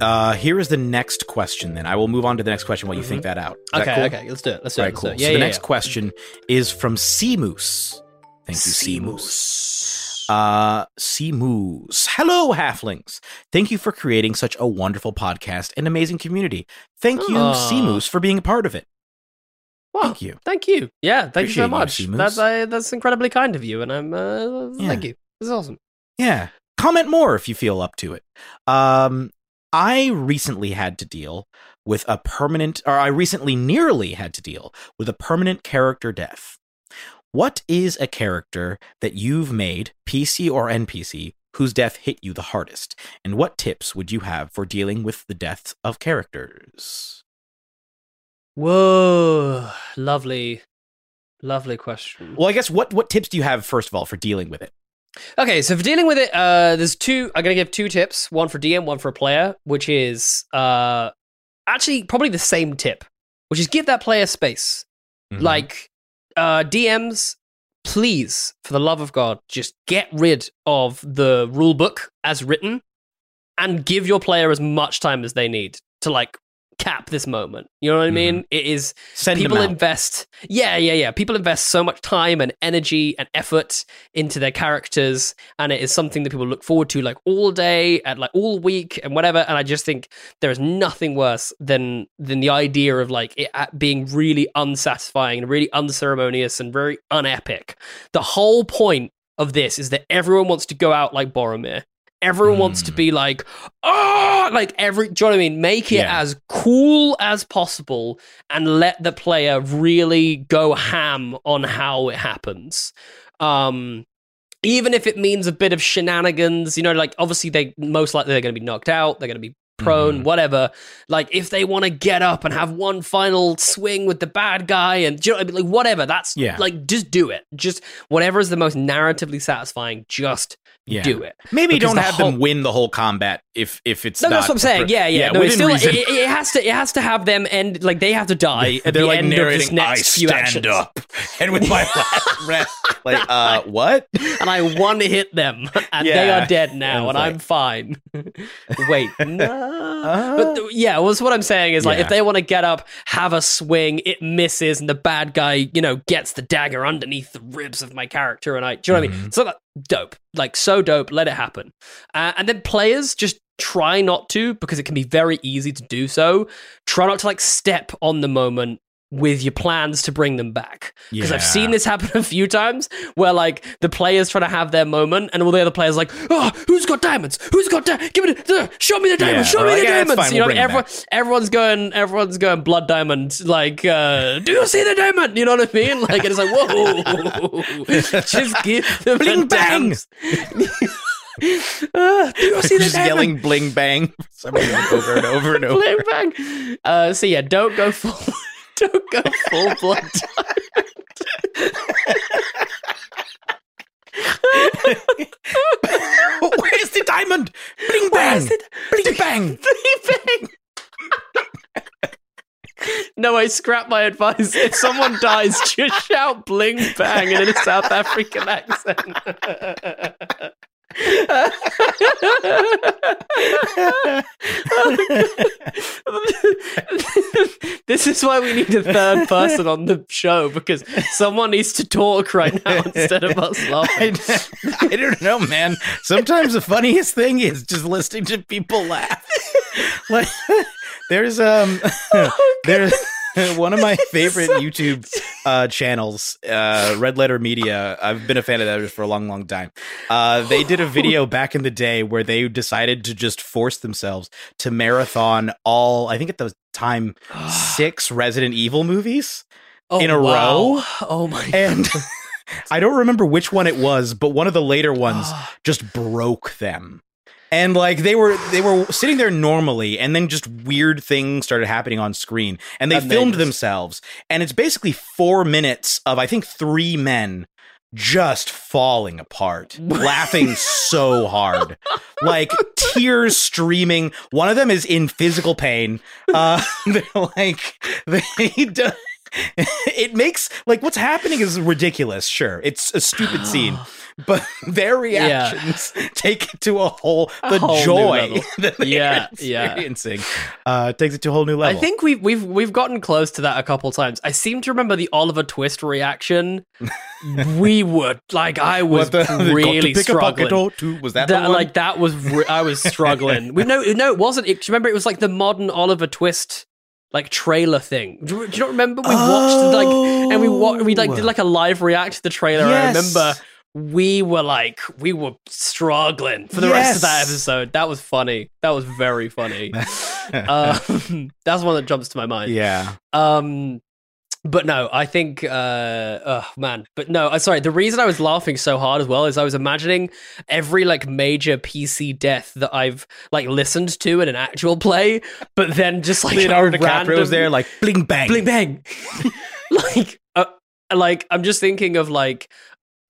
Uh, here is the next question. Then I will move on to the next question while you think that out. Is that Okay, cool? okay, let's do it. Let's do All it. right, cool. it. Yeah, so yeah, the next yeah. question is from Seamoose. Thank you, Seamoose. Uh, Seamoose. Hello, halflings. Thank you for creating such a wonderful podcast and amazing community. Thank you, Aw. Seamoose, for being a part of it. Wow, Thank you. Thank you. Yeah, thank Appreciate you you, so much. Seamoose. that's uh, that's incredibly kind of you, and I'm uh, thank you. This is awesome. Yeah. Comment more if you feel up to it. Um, I recently had to deal with a permanent, or I recently nearly had to deal with a permanent character death. What is a character that you've made, PC or NPC, whose death hit you the hardest? And what tips would you have for dealing with the deaths of characters? Whoa, lovely, lovely question. Well, I guess what what tips do you have first of all for dealing with it? Okay, so for dealing with it, uh, there's two. I'm gonna give two tips: one for DM, one for player. Which is uh, actually probably the same tip, which is give that player space. Mhm. Like uh, DMs, please, for the love of God, just get rid of the rule book as written, and give your player as much time as they need to like cap this moment. You know what I mean? Mm-hmm. It is Send people invest. Yeah, yeah, yeah. People invest so much time and energy and effort into their characters, and it is something that people look forward to like all day and like all week and whatever. And I just think there is nothing worse than than the idea of like it uh, being really unsatisfying and really unceremonious and very unepic. The whole point of this is that everyone wants to go out like Boromir. Everyone wants to be like, oh, like every. Do you know what I mean? Make it Yeah. as cool as possible and let the player really go ham on how it happens. Um, even if it means a bit of shenanigans, you know, like obviously they most likely they're going to be knocked out, they're going to be prone, Mm-hmm. whatever. Like if they want to get up and have one final swing with the bad guy, and do you know, what I mean? like whatever, that's Yeah. like just do it. Just whatever is the most narratively satisfying, just Yeah. do it. Maybe Because don't the have whole- them win the whole combat if if it's no, not that's what I'm saying. Yeah, yeah. no, it's still, it, it- has to. It has to have them and Like they have to die at They're the like end of narrating, this next I few stand actions. up and with my last breath, like uh, what? and I one hit them, and they are dead now, And and it's I'm fine. Wait, no. but th- yeah, well, what I'm saying is like, Yeah. if they want to get up, have a swing, it misses, and the bad guy, you know, gets the dagger underneath the ribs of my character, and I, do you know what I Mm-hmm. mean? So like, dope, like so dope. Let it happen, uh, and then players just try not to because it can be very easy to do so. Try not to like step on the moment with your plans to bring them back because I've seen this happen a few times where like the players try to have their moment and all the other players are like oh who's got diamonds who's got di- give me the, show me the diamonds Yeah, show me like, the "Yeah, diamonds fine, you know we'll 'em everyone, everyone's going everyone's going blood diamond like uh do you see the diamond you know what I mean like it's like whoa just give them Bling damn- bang! Uh, do you see the just diamond? yelling bling bang for some over and over and over. Bling bang. Uh, so yeah, don't go full. Don't go full blood. Where's the diamond? Bling bang! Bling bang! Bling bang. No, I scrap my advice. If someone dies, just shout bling bang in a South African accent. This is why we need a third person on the show because someone needs to talk right now instead of us laughing. I, I don't know, man. Sometimes the funniest thing is just listening to people laugh. like, there's um, there's one of my favorite YouTube uh, channels, uh, Red Letter Media. I've been a fan of theirs for a long, long time. Uh, they did a video back in the day where they decided to just force themselves to marathon all. I think at the time six Resident Evil movies Oh, in a wow. row. Oh my And I don't remember which one it was, but one of the later ones just broke them. And like they were they were sitting there normally and then just weird things started happening on screen and they Amazing. filmed themselves and it's basically 4 minutes of I think 3 men just falling apart, laughing so hard. Like tears streaming. One of them is in physical pain. Uh they're like they do, it makes like what's happening is ridiculous. Sure, it's a stupid scene, but their reactions take it to a whole A the whole joy that they're Yeah, yeah. experiencing uh, takes it to a whole new level. I think we've we've we've gotten close to that a couple times. I seem to remember the Oliver Twist reaction. we were like, I was the- the got to really a struggling. or two? Was that one? like that was re- I was struggling. we no no it wasn't. It, do you remember it was like the modern Oliver Twist like trailer thing. Do you, not remember we watched like and we wa- we like did like a live react to the trailer. I remember we were like we were struggling for the rest of that episode. That was funny. That was very funny. um, that's one that jumps to my mind. yeah. Um, But no, I think, uh, oh man, but no, uh, sorry. The reason I was laughing so hard as well is I was imagining every like major PC death that I've like listened to in an actual play, but then just like Leonardo a DiCaprio's random- there, like bling bang, bling bang. like, uh, like I'm just thinking of like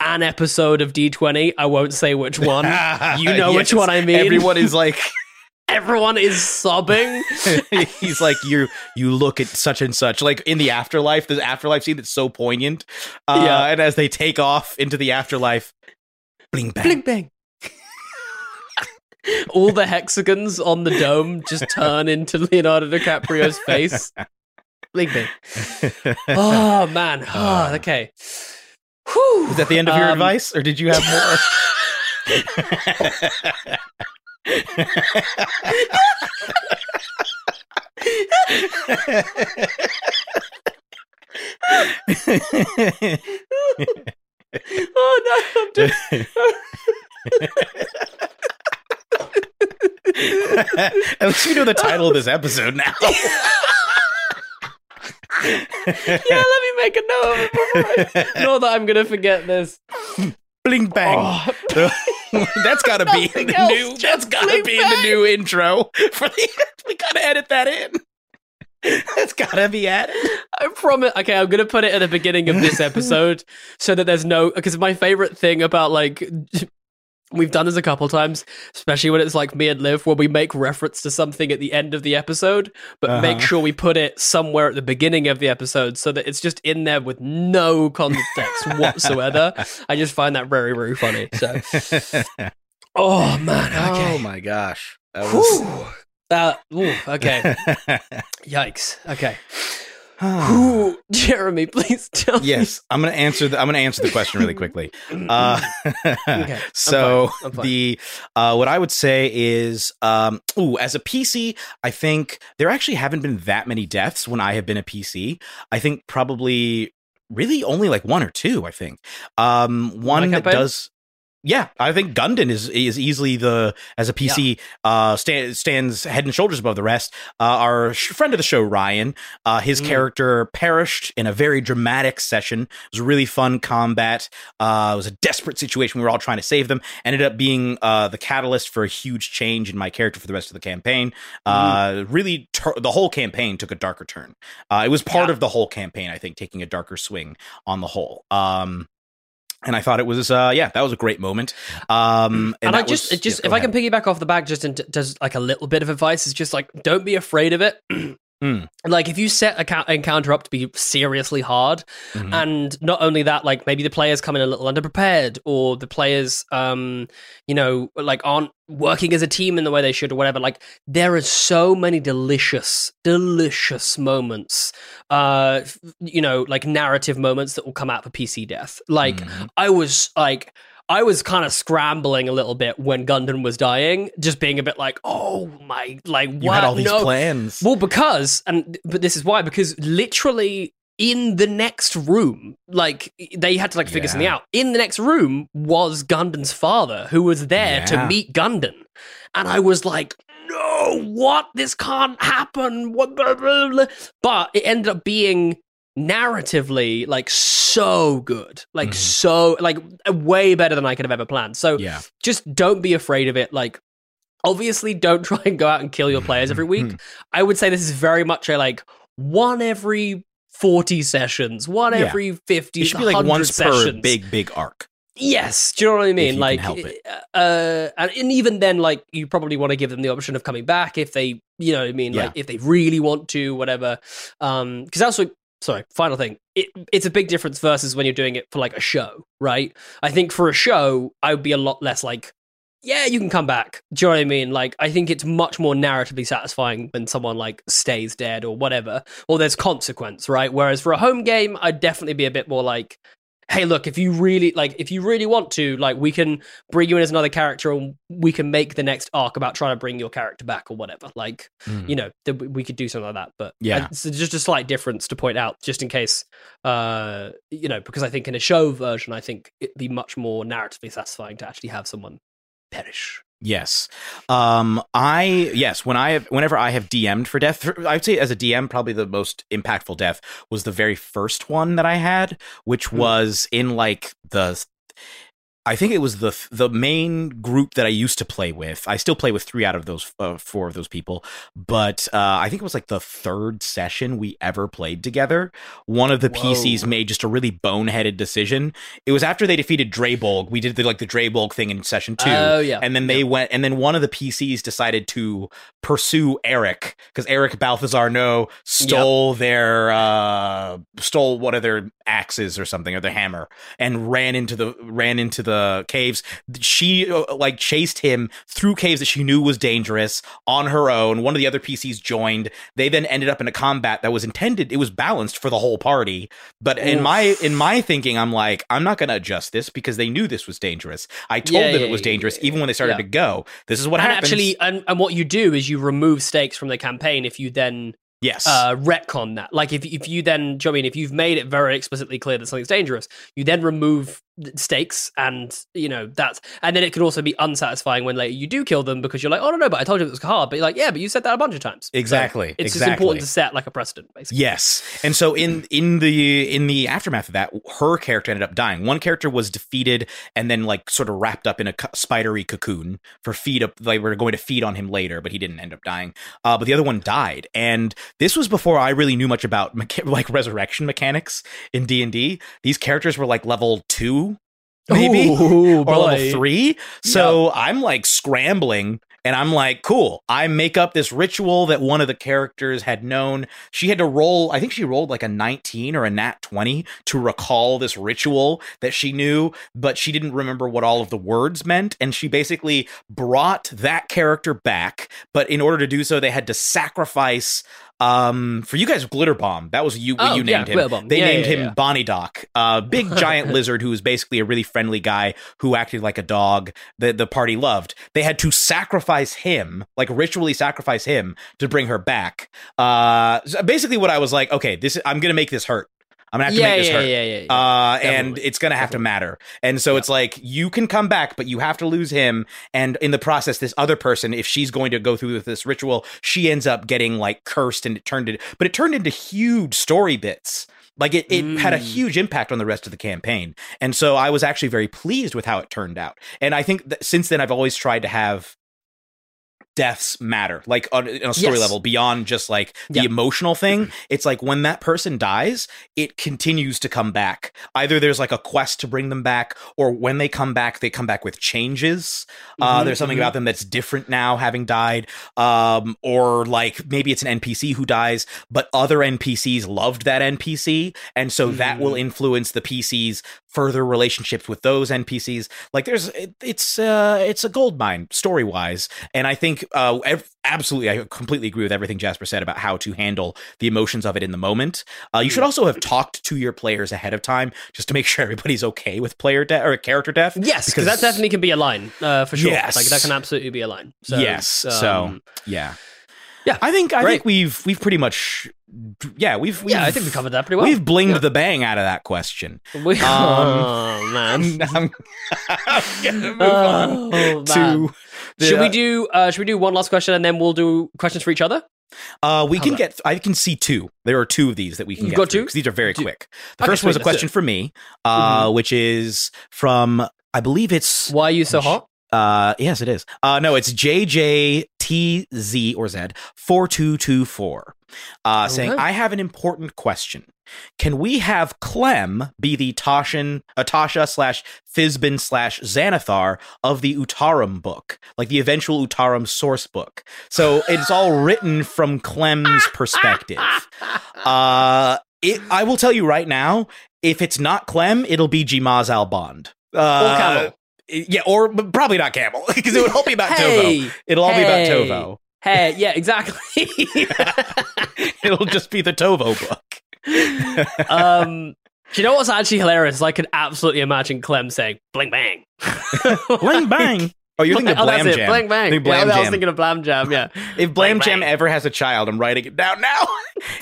an episode of D20. I won't say which one. you know which one I mean. Everyone is like, everyone is sobbing. he's like, you you look at such and such, like in the afterlife. The afterlife scene that's so poignant. Uh, Yeah. and as they take off into the afterlife, bling bang. Bling bang. All the hexagons on the dome just turn into Leonardo DiCaprio's face. Bling bang. Oh man. Oh, okay. Whew. Is that the end of your Um, advice, or did you have more? Oh no, I'm just At least you know the title of this episode now. yeah, let me make a note of it before I know that I'm gonna forget this. Bling bang. Oh. that's gotta be in the else, new. That's gotta be in the new intro. For the, we gotta edit that in. That's gotta be added. I promise. Okay, I'm gonna put it at the beginning of this episode so that there's no. Because my favorite thing about like. We've done this a couple times, especially when it's like me and Liv, where we make reference to something at the end of the episode, but make Uh-huh. sure we put it somewhere at the beginning of the episode so that it's just in there with no context whatsoever. I just find that very, very funny. So, oh man, okay. Oh my gosh. That was. Uh, ooh, okay. Yikes. Okay. Who, Jeremy, please tell me. yes, I'm gonna answer the I'm gonna answer the question really quickly. Uh, I'm so fine, I'm fine. the uh, what I would say is, um, ooh, as a PC, I think there actually haven't been that many deaths when I have been a PC. I think probably really only like one or two. I think um, one that does. Yeah, I think Gundam is is easily the as a PC uh sta- stands head and shoulders above the rest. Uh, our sh- friend of the show Ryan, uh, his Mm. character perished in a very dramatic session. It was a really fun combat. Uh, it was a desperate situation. We were all trying to save them. Ended up being uh, the catalyst for a huge change in my character for the rest of the campaign. Uh, really, tur- the whole campaign took a darker turn. Uh, it was part Yeah. of the whole campaign, I think, taking a darker swing on the whole. Um, and I thought it was, uh, yeah, that was a great moment. Um, And, I just, was- it just, yeah, if go I can piggyback off the back, just into just like a little bit of advice, is just like don't be afraid of it. Mm. Like if you set a encounter up to be seriously hard, Mhm. and not only that, like maybe the players come in a little underprepared, or the players, um, you know, like aren't working as a team in the way they should, or whatever. Like there are so many delicious, delicious moments, uh, you know, like narrative moments that will come out for PC death. Like Mm-hmm. I was like. I was kind of scrambling a little bit when Gundam was dying, just being a bit like, "Oh my, like what?" You had all these No. plans. Well, because and but this is why because literally in the next room, like they had to like figure Yeah. something out. In the next room was Gundam's father, who was there to meet Gundam, and I was like, "No, what? This can't happen." But it ended up being narratively like so good like Mhm. so like way better than i could have ever planned so Yeah. just don't be afraid of it like obviously don't try and go out and kill your players every week i would say this is very much a like one every 40 sessions one Yeah. every 50 It should be like 100 once per sessions. big, big arc. Yes, do you know what I mean? like, uh, and, and even then, like, you probably want to give them the option of coming back if they, you know what I mean? Yeah. Like, if they really want to, whatever. Um, because also, sorry, final thing, it, it's a big difference versus when you're doing it for like a show, right? I think for a show, I would be a lot less like, yeah, you can come back. Do you know what I mean? Like, I think it's much more narratively satisfying when someone like stays dead or whatever, or there's consequence, right? Whereas for a home game, I'd definitely be a bit more like, hey, look, if you really like, if you really want to, like, we can bring you in as another character, and we can make the next arc about trying to bring your character back or whatever. Like, Mm. you know, th- we could do something like that. But Yeah. it's just a slight difference to point out, just in case, uh, you know, because I think in a show version, I think it'd be much more narratively satisfying to actually have someone perish. Yes. Um I yes, when I have whenever I have DM'd for death, I'd say as a DM probably the most impactful death was the very first one that I had, which was in like the I think it was the the main group that I used to play with. I still play with three out of those uh, four of those people, but uh, I think it was like the third session we ever played together. One of the Whoa. PCs made just a really boneheaded decision. It was after they defeated Draybolg. We did the, like the Draybolg thing in session two, Oh, yeah. and then they went, and then one of the PCs decided to pursue Eric because Eric Balthazar No stole their uh stole one of their axes or something or the hammer and ran into the ran into the caves. She uh, like chased him through caves that she knew was dangerous on her own. One of the other PCs joined. They then ended up in a combat that was intended it was balanced for the whole party. But in my in my thinking I'm like I'm not going to adjust this because they knew this was dangerous. I told Yeah, them yeah, it was yeah, dangerous even when they started yeah. to go. This is what and happens. actually, and, and what you do is you remove stakes from the campaign if you then yes uh, retcon that. Like if if you then, do you know I mean, if you've made it very explicitly clear that something's dangerous, you then remove stakes, and you know that's, and then it can also be unsatisfying when later you do kill them because you're like, oh no, no, but I told you it was hard, but you're like, yeah, but you said that a bunch of times. So Exactly, it's just important to set like a precedent, basically. Yes, and so in in the in the aftermath of that, her character ended up dying. One character was defeated and then like sort of wrapped up in a spidery cocoon for feed up. They were going to feed on him later, but he didn't end up dying. Uh, but the other one died, and this was before I really knew much about mecha- like resurrection mechanics in D and D. These characters were like level two, maybe Ooh, or boy. level three. So I'm like scrambling and I'm like, cool. I make up this ritual that one of the characters had known. She had to roll, I think she rolled like a 19 or a nat 20 to recall this ritual that she knew, but she didn't remember what all of the words meant. And she basically brought that character back. But in order to do so, they had to sacrifice. Um, for you guys, Glitter Bomb. That was you. Oh, you yeah, named him. Glitter Bomb. They Yeah, named yeah, him yeah. Bonnie Doc, uh, big giant lizard who was basically a really friendly guy who acted like a dog that the party loved. They had to sacrifice him, like ritually sacrifice him to bring her back. Uh, basically, what I was like, okay, this I'm gonna make this hurt. I'm gonna have to Yeah, make this yeah, hurt. yeah, yeah, yeah. Uh, and it's gonna have to matter. And so it's like you can come back, but you have to lose him. And in the process, this other person, if she's going to go through with this ritual, she ends up getting like cursed, and it turned it. But it turned into huge story bits. Like it, it had a Mm. huge impact on the rest of the campaign. And so I was actually very pleased with how it turned out. And I think that since then, I've always tried to have deaths matter like on, on a story Yes. level beyond just like the Yeah. emotional thing it's like when that person dies it continues to come back either there's like a quest to bring them back or when they come back they come back with changes uh Mhm, there's something mhm. about them that's different now having died um or like maybe it's an npc who dies but other npcs loved that npc and so that will Mhm. influence the pc's further relationships with those npcs like there's it, it's uh it's a gold mine story wise and i think uh ev- absolutely i completely agree with everything jasper said about how to handle the emotions of it in the moment uh you should also have talked to your players ahead of time just to make sure everybody's okay with player death or character death Yes, because that definitely can be a line uh, for sure. Yes. Like that can absolutely be a line. So, yes so um, yeah yeah, i think i great. think we've we've pretty much yeah we've, we've yeah, I think we covered that pretty well. we've blinged Yeah. the bang out of that question We- Um, oh man. I'm, I'm gonna move on Oh, man. to the- should we do? Uh, should we do one last question and then we'll do questions for each other? Uh, we How can get. I can see two. There are two of these that we can You've get got two? because these are very Do- quick. The Okay, first one is a sweet, let's do question it. for me, uh, which is from I believe it's Why are you so hot? uh yes it is. Uh no, it's JJTZ or Z four two two four. Uh, saying I have an important question. Can we have Clem be the Tashin, Atasha slash Fizban slash Xanathar of the Utarum book, like the eventual Utarum source book? So it's all written from Clem's perspective. Uh, it, I will tell you right now, if it's not Clem, it'll be Jimaz Al Bond. Uh. Yeah, or but probably not Camel, because it would all be about Hey, Tovo. It'll all be about. Tovo. Hey, yeah, exactly. It'll just be the Tovo book. um, do you know what's actually hilarious? I could absolutely imagine Clem saying "bling bang." Bling bang. Oh, you're thinking of oh, Blam that's it. Jam. Bling bang. Think Yeah, Blam I was thinking of Blam Jam. Yeah. If Blam Bling Jam bang. ever has a child, I'm writing it down now.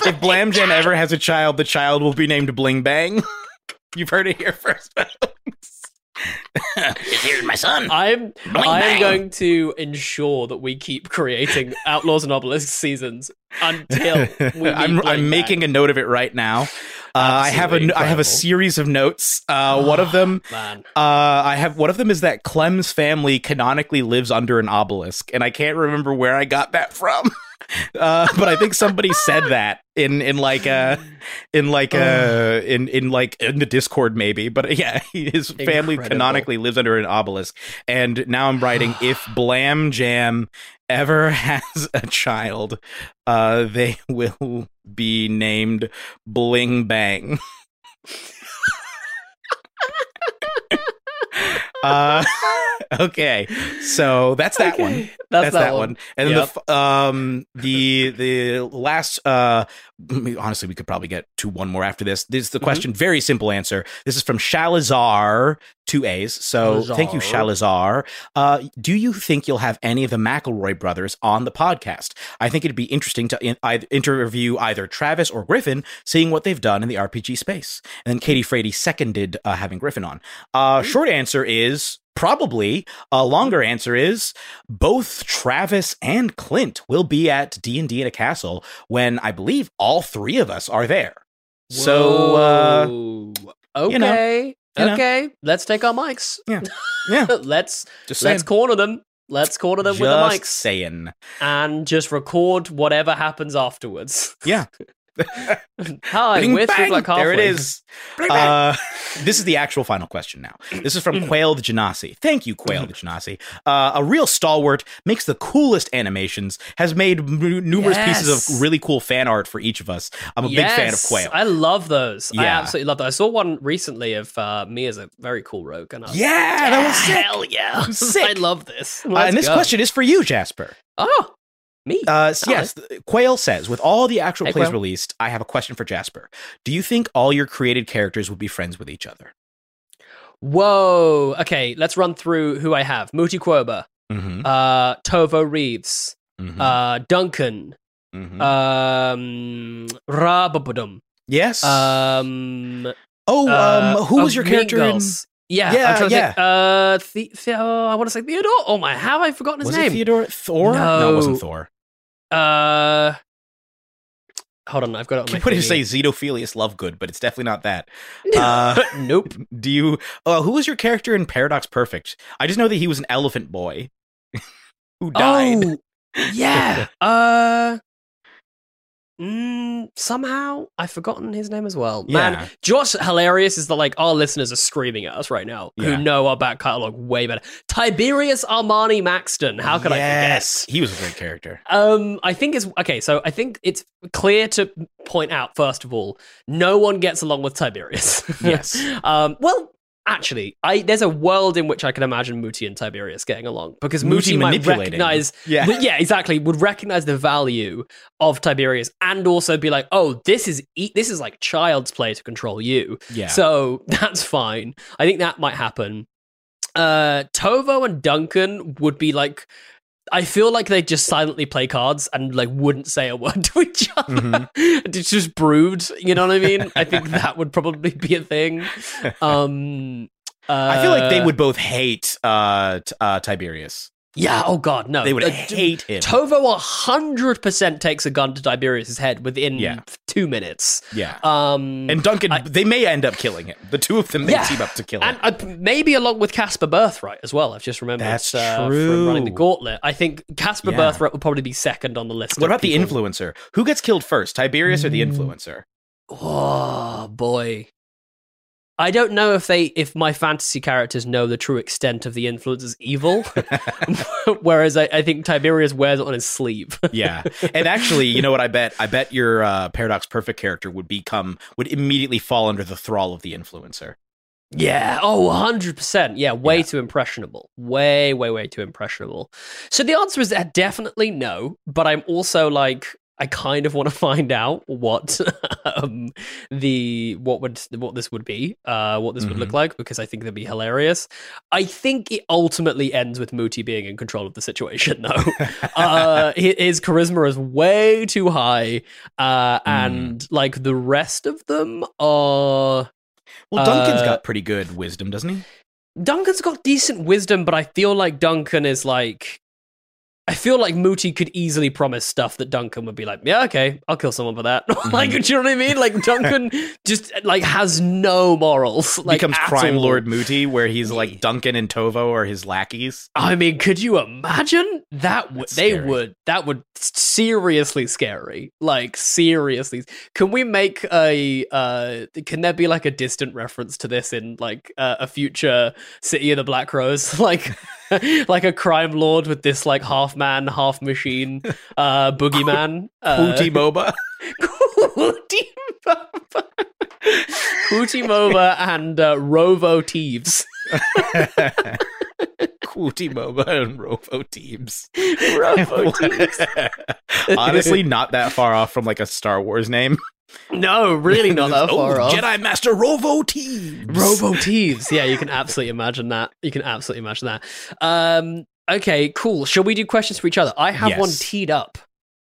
if Blam Jam ever has a child, the child will be named Bling Bang. You've heard it here first. folks. Here's my son. I'm I'm going to ensure that we keep creating Outlaws and Obelisks seasons until we meet I'm, I'm making a note of it right now. Uh, I have a Absolutely I have a series of notes. Uh, one of them, uh, I have one of them is that Clem's family canonically lives under an obelisk, and I can't remember where I got that from. Uh, but I think somebody said that in in like a in like a in in like in the Discord maybe. But yeah, his family Incredible. canonically lives under an obelisk, and now I'm writing if Blam Jam ever has a child, uh, they will be named Bling Bang. Uh, okay, so that's that Okay, one. that's that that one. one. And Yep. the um the the last uh honestly we could probably get to one more after this. This is Mm-hmm. the question, very simple answer. This is from Shalazar, two A's. So thank you, Shalazar. Uh, do you think you'll have any of the McElroy brothers on the podcast? I think it'd be interesting to in, I, interview either Travis or Griffin, seeing what they've done in the RPG space. And then Katie Frady seconded uh, having Griffin on. Uh, short answer is probably. A longer answer is both Travis and Clint will be at D and D in a castle when I believe all three of us are there. So uh, Whoa. you okay, know, you know. okay, let's take our mics. Yeah, yeah. let's Just let's corner them. Let's corner them with the Just mics saying. and just record whatever happens afterwards. Yeah. Hi, Bing, we're bang. like. There it is. Uh, this is the actual final question now. This is from Quail the Genasi. Thank you, Quail the Genasi. Uh, a real stalwart, makes the coolest animations, has made m- numerous pieces of really cool fan art for each of us. I'm a big fan of Quail. I love those. I absolutely love those. I saw one recently of uh, me as a very cool rogue. And I was Yeah, like, that was sick. Hell yeah. Sick. I love this. Uh, Let's and this go. question is for you, Jasper. Oh, me. Uh, yes, Quail says, with all the actual Hey, plays Quail. released, I have a question for Jasper. Do you think all your created characters would be friends with each other? Whoa. Okay, let's run through who I have. Muti Quoba, Mm-hmm. uh, Tovo Reeves, Mhm. uh, Duncan, Mhm. um, Rababudum. yes. Um, oh, uh, um, who was your character in? Yeah, Yeah, I'm trying to yeah. think. Uh, the- the- oh, I want to say Theodore. Oh my, how have I forgotten his Was name? it Theodore? Thor? No. it wasn't Thor. Uh, hold on, I've got it. On I my keep wanting to say. Xenophilius Lovegood, but it's definitely not that. Uh, nope. do you? Uh, who was your character in Paradox Perfect? I just know that he was an elephant boy who died. Oh, yeah. uh, mm, somehow I've forgotten his name as well. Yeah. Man, Josh hilarious is that like our listeners are screaming at us right now Yeah. who know our back catalog way better. Tiberius Armani Maxton. How could yes, I forget? he was a great character. Um, I think it's okay. So I think it's clear to point out first of all, no one gets along with Tiberius. Yes. um. Well, actually, I there's a world in which I can imagine Muti and Tiberius getting along because Muti Muti might recognize. Yeah. yeah, exactly. Would recognize the value of Tiberius and also be like, oh, this is e- this is like child's play to control you. Yeah. So that's fine. I think that might happen. Uh, Tovo and Duncan would be like. I feel like they just silently play cards and like wouldn't say a word to each other. Mm-hmm. it's just brood. You know what I mean? I think that would probably be a thing. Um, I feel like they uh, would both hate uh, uh, Tiberius. Yeah. Oh God, no. They would Uh, hate him. Tovo hundred percent takes a gun to Tiberius's head within Yeah. two minutes. Yeah. Um, and Duncan, they may end up killing him. The two of them may Yeah. team up to kill him. and uh, maybe along with Casper Birthright as well. I've just remembered. That's uh, true. From running the gauntlet, I think Casper Yeah. Birthright would probably be second on the list. what about the influencer? Who gets killed first, Tiberius or the Mm. influencer? Oh boy. I don't know if they if my fantasy characters know the true extent of the influencer's evil. Whereas I, I think Tiberius wears it on his sleeve. yeah. And actually, you know what I bet? I bet your uh, Paradox Perfect character would become would immediately fall under the thrall of the influencer. Yeah. Oh, 100%. Yeah. Way too impressionable. Way, way, way too impressionable. So the answer is definitely no. But I'm also like, I kind of want to find out what um, the what would what this would be, uh, what this would look Mhm. like, because I think that'd be hilarious. I think it ultimately ends with Muti being in control of the situation, though. uh, his charisma is way too high, uh, and like the rest of them are. Well, Duncan's uh, got pretty good wisdom, doesn't he? Duncan's got decent wisdom, but I feel like Duncan is like. I feel like Muti could easily promise stuff that Duncan would be like, yeah, okay, I'll kill someone for that. like, do you know what I mean? Like, Duncan just like has no morals. Like, becomes crime all. lord Moody, where he's like Duncan and Tovo are his lackeys. I mean, could you imagine that? Would they scary. would that would seriously scary. Like seriously, can we make a? uh Can there be like a distant reference to this in like uh, a future City of the Black Rose? like, like a crime lord with this like half man, half machine, uh boogeyman. Uh, Moba. Hootie Moba. Moba and uh, Rovo Teeves. Hootie Moba and Rovo teams. Rovo Teeves. Honestly, not that far off from like a Star Wars name. No, really not that far oh, off. Jedi Master Rovo teams. Robo Teeves. Yeah, you can absolutely imagine that. You can absolutely imagine that. Um, okay, cool. Shall we do questions for each other? I have Yes. one teed up.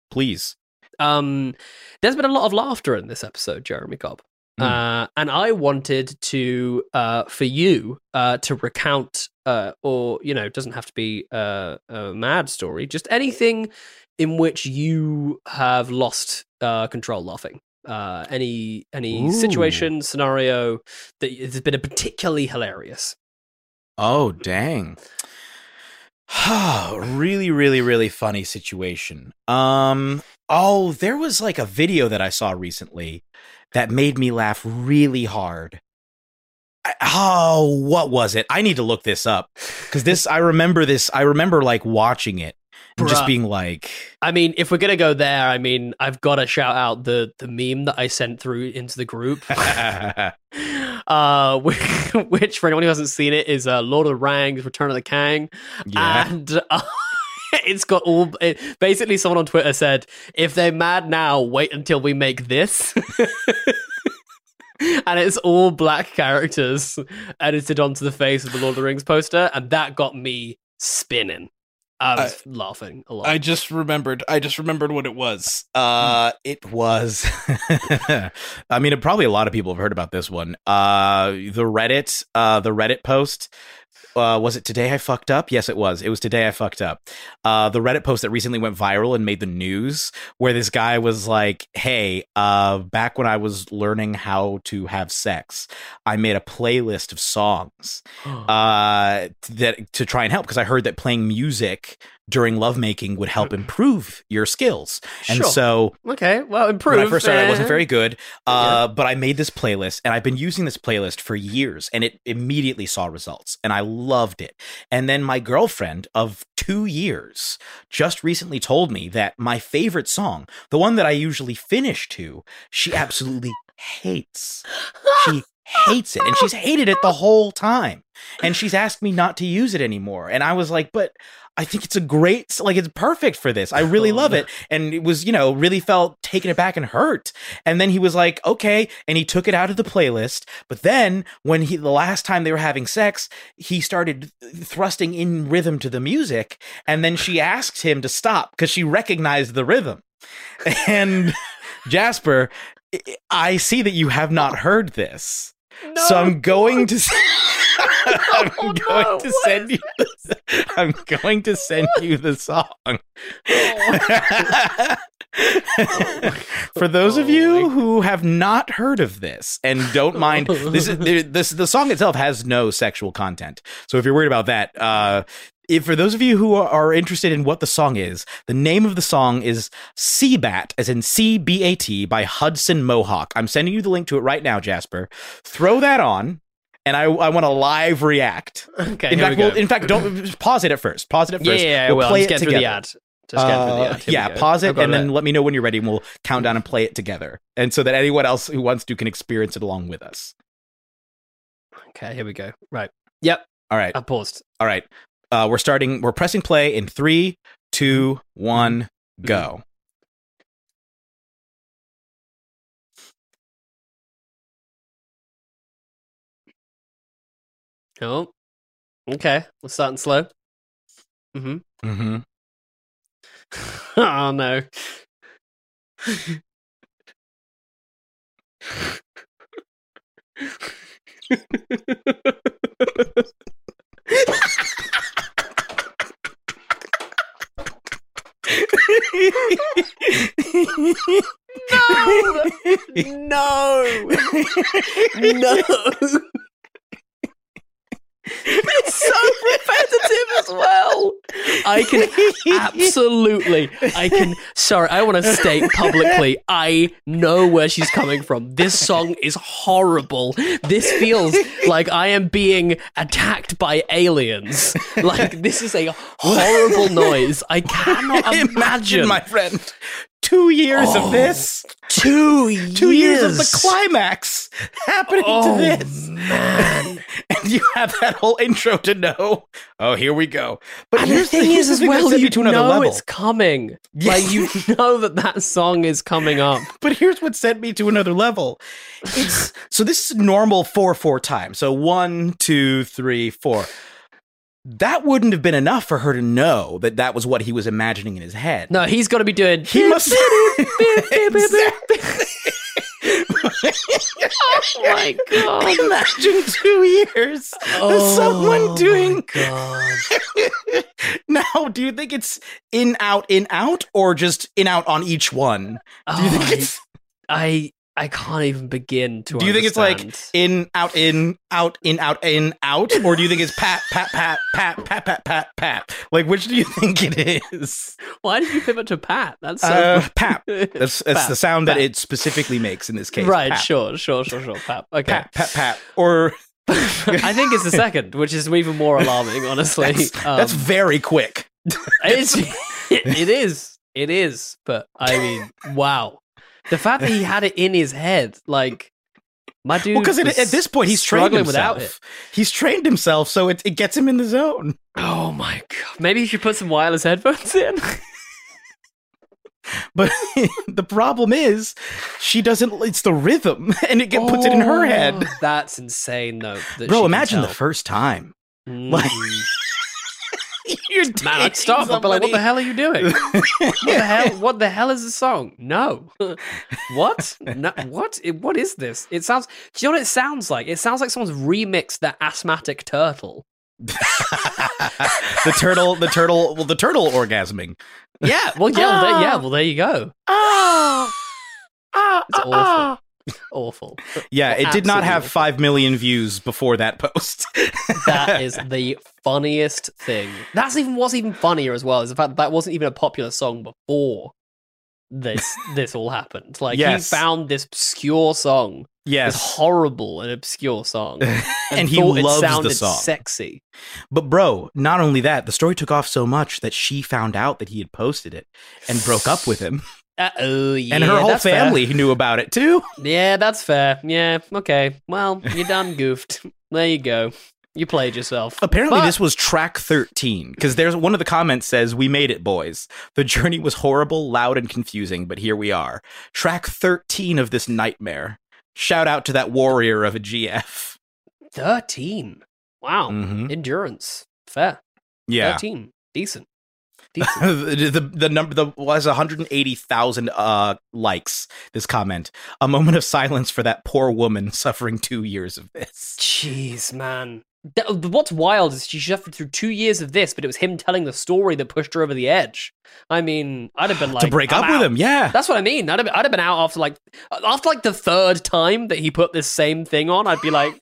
Please. Um, there's been a lot of laughter in this episode, Jeremy Cobb. Hmm. Uh, and I wanted to, uh, for you, uh, to recount, uh, or you know, it doesn't have to be uh, a mad story, just anything in which you have lost uh, control laughing. Uh, any any Ooh. situation scenario that has been a particularly hilarious. Oh, dang. really, really, really funny situation. Um, oh, there was like a video that I saw recently that made me laugh really hard. I, oh, what was it? I need to look this up because this, I remember this, I remember like watching it and just being like, I mean, if we're gonna go there, I mean, I've got to shout out the the meme that I sent through into the group. uh, which, which for anyone who hasn't seen it is uh, Lord of the Rings: Return of the Kang, Yeah. and uh, it's got all. It, basically, someone on Twitter said, "If they're mad now, wait until we make this." And it's all black characters edited onto the face of the Lord of the Rings poster, and that got me spinning. I was laughing a lot. I just remembered. I just remembered what it was. Uh, it was. I mean, probably a lot of people have heard about this one. Uh, the Reddit, uh, the Reddit post. Uh, was it today I fucked up? Yes, it was. It was today I fucked up. Uh, the Reddit post that recently went viral and made the news, where this guy was like, "Hey, uh, back when I was learning how to have sex, I made a playlist of songs uh, that to try and help because I heard that playing music during lovemaking would help improve your skills. And Sure. so okay, well, improved. when I first started, I wasn't very good. Uh, But I made this playlist, and I've been using this playlist for years, and it immediately saw results, and I loved it. And then my girlfriend of two years just recently told me that my favorite song, the one that I usually finish to, she absolutely hates. She hates it, and she's hated it the whole time. And she's asked me not to use it anymore, and I was like, but. I think it's a great, like, it's perfect for this. I really love it. And it was, you know, really felt taken aback and hurt. And then he was like, okay. And he took it out of the playlist. But then when he, the last time they were having sex, he started thrusting in rhythm to the music. And then she asked him to stop because she recognized the rhythm. And Jasper, I- I see that you have not heard this. So I'm going to. I'm going to send you. The, I'm going to send you the song. For those of you who have not heard of this and don't mind, this is this the song itself has no sexual content. So if you're worried about that, uh, if for those of you who are, interested in what the song is, the name of the song is Seabat, as in C B A T, by Hudson Mohawke. I'm sending you the link to it right now, Jasper. Throw that on. And I, I want to live react. Okay, In fact, we we'll, in fact, don't pause it at first. Pause it at first. yeah, yeah, We'll well, play let's it get through the together. ad. Just get through the Uh, ad. Here yeah, pause it and it. then let me know when you're ready, and we'll count down and play it together, and so that anyone else who wants to can experience it along with us. Okay, here we go. Right. Yep. All right. I paused. All right. Uh, we're starting. We're pressing play in three, two, one, go. Oh. Okay. We're starting slow. Mm-hmm. Mm-hmm. oh no. No, no. It's so repetitive as well. I can absolutely, I can. Sorry, I want to state publicly. I know where she's coming from. This song is horrible. This feels like I am being attacked by aliens. Like this is a horrible noise. I cannot imagine, my friend. Two years Oh, of this. Two Two years of the climax happening Oh, to this. man. and you have that whole intro to know. Oh, here we go. But And the thing here's is, the as thing well, you to know level. it's coming. Yeah. Like you know that that song is coming up. But here's what sent me to another level. It's so this is normal four four time. So one, two, three, four. That wouldn't have been enough for her to know that that was what he was imagining in his head. No, he's got to be doing. He must. oh my god! Imagine two years of oh someone Oh doing. my god! Now, do you think it's in out in out or just in out on each one? Do you Oh, think it's I I can't even begin to. do you think it's like in out in out in out in out or do you think it's pat pat pat pat pat pat pat pat? Like which do you think it is? Why did you pivot to Pat? That's so Uh, pap. That's that's Pap, the sound that it specifically makes in this case. right. Pap. Sure. Sure. Sure. Sure. Pat. Okay. Pat pat pat. Or I think it's the second, which is even more alarming. Honestly, that's, Um, that's very quick. It's, it is. It is. But I mean, wow. The fact that he had it in his head, like my dude. Well, because at this point he's trained struggling himself. without it. He's trained himself, so it, it gets him in the zone. Oh my god! Maybe you should put some wireless headphones in. But the problem is, she doesn't. It's the rhythm, and it get, puts it in her head. Oh, That's insane, though. that Bro, imagine the first time. Mm. Like, you're Man, I'd dating stop. I'd be like, "What the hell are you doing? what the hell? What the hell is the song? No, what? No, what? What is this? It sounds. Do you know what it sounds like? It sounds like someone's remixed the asthmatic turtle. the turtle, the turtle, well, the turtle orgasming. Yeah. Well, yeah. well, there, yeah. Well, there you go. Ah, ah, It's awful. Awful. Yeah, it did not have awful. five million views before that post. That is the funniest thing. That's even what's even funnier as well is the fact that, that wasn't even a popular song before this this all happened. Like Yes. he found this obscure song, Yes. this horrible and obscure song, and, and he loves the sounded song. sexy. But bro, not only that, the story took off so much that she found out that he had posted it and broke up with him, Oh yeah, and her whole that's fair. family knew about it too. Yeah, that's fair. Yeah, okay. Well, you done goofed. There you go. You played yourself. Apparently, But- this was track 13 because there's one of the comments says, We made it, boys. The journey was horrible, loud, and confusing, but here we are. Track 13 of this nightmare. Shout out to that warrior of a GF. thirteen. Wow, Mm-hmm. endurance. Fair. Yeah. Thirteen. Decent. The, the the number the was 180,000 uh likes this comment. A moment of silence for that poor woman suffering 2 years of this. Jeez, man. Th- What's wild is she suffered through two years of this, but it was him telling the story that pushed her over the edge. I mean, I'd have been like to break "I'm up with him, yeah. That's what I mean. I'd have, I'd have been out after like after like the third time that he put this same thing on. I'd be like,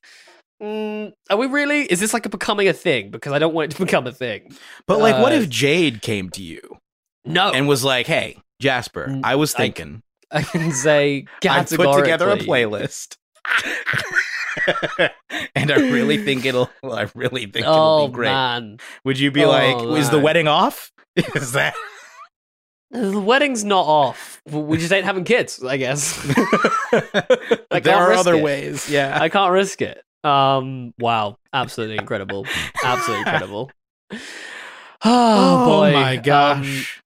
mm, "Are we really? Is this like a becoming a thing? Because I don't want it to become a thing." But like what Uh, if Jade came to you No, and was like, "Hey, Jasper, Mm, I was thinking I can say I put together a playlist. and I really think it'll I really think Oh it'll be great. man, Would you be Oh, like, is the wedding off? Is that the wedding's not off. We just ain't having kids. I guess. I there are other it. ways, yeah. I can't risk it. Um, wow, absolutely incredible, absolutely incredible. Oh, boy, my Um, gosh.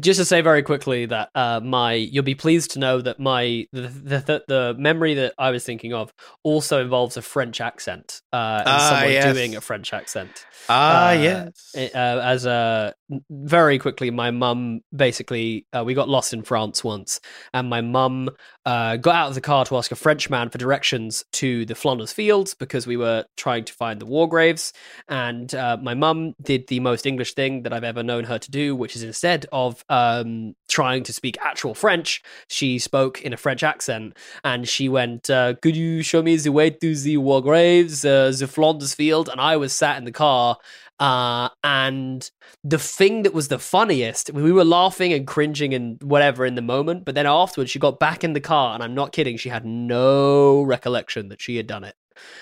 just to say very quickly that uh, my you'll be pleased to know that my the, the the memory that I was thinking of also involves a French accent uh, and Ah, someone yes. doing a French accent. Ah, uh, yes. uh, as a very quickly, my mum basically, uh, we got lost in France once, and my mum uh, got out of the car to ask a French man for directions to the Flanders fields because we were trying to find the war graves. And uh, my mum did the most English thing that I've ever known her to do, which is instead of um, trying to speak actual French, she spoke in a French accent. And she went, uh, Could you show me the way to the war graves, uh, the Flanders field? And I was sat in the car. Uh, and the thing that was the funniest, we were laughing and cringing and whatever in the moment, but then afterwards she got back in the car, and I'm not kidding, she had no recollection that she had done it.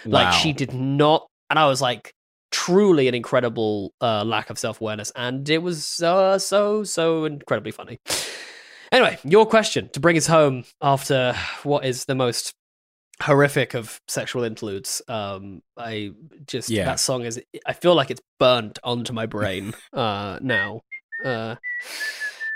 Like she did not, and I was like, truly an incredible uh, lack of self awareness, and it was uh, so so incredibly funny. Anyway, your question to bring us home after what is the most horrific of sexual interludes. Um, I just Yeah. that song is. I feel like it's burnt onto my brain uh, now. Uh,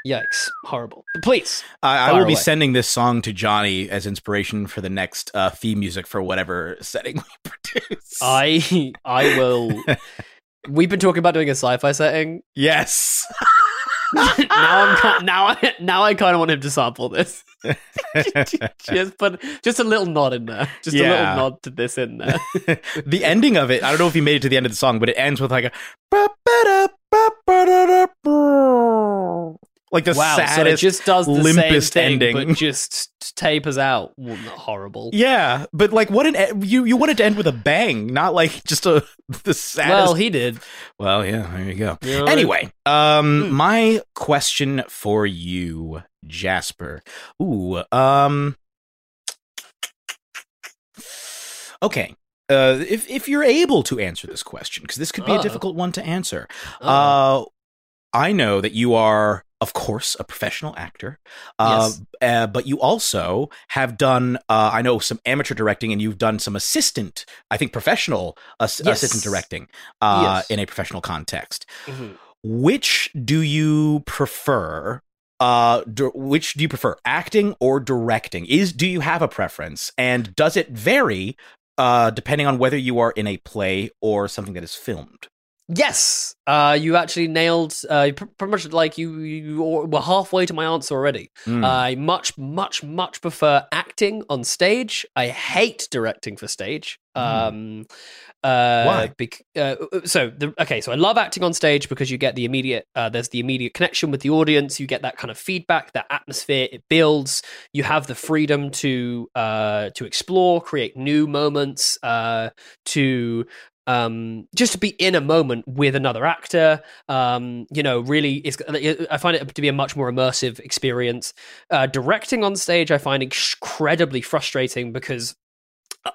yikes! Horrible. But please, I, I will be sending this song to Johnny as inspiration for the next uh, theme music for whatever setting we produce. I I will. We've been talking about doing a sci-fi setting. yes. now I'm now I now I kind of want him to sample this. just put just a little nod in there. Just a little nod to this in there. the ending of it, I don't know if he made it to the end of the song, but it ends with like a like the wow, so it just does the same limpest thing, ending. but just tapers out. Well, horrible. yeah, but like what an e- you you wanted to end with a bang, not like just a the saddest. Well, he did. Well, yeah, there you go. Know, Anyway, um, Hmm. my question for you, Jasper. Ooh, um, okay. Uh, if if you're able to answer this question, because this could be a difficult one to answer. Uh-oh. Uh, I know that you are, of course, a professional actor. Uh, Yes. uh, but you also have done, uh, I know, some amateur directing, and you've done some assistant, I think, professional ass- Yes. assistant directing uh, Yes. in a professional context. Mhm. Which do you prefer? Uh, which do you prefer, acting or directing? Is do you have a preference, and does it vary uh, depending on whether you are in a play or something that is filmed? Yes, uh, you actually nailed. Uh, pretty much like you, you were halfway to my answer already. Mm. I much, much, much prefer acting on stage. I hate directing for stage. Um, uh, Why? bec- uh, so the, okay, so I love acting on stage because you get the immediate. Uh, there's the immediate connection with the audience. You get that kind of feedback, that atmosphere. It builds. You have the freedom to uh, to explore, create new moments, uh, to um just to be in a moment with another actor um you know really it's i find it to be a much more immersive experience. Uh directing on stage i find incredibly frustrating because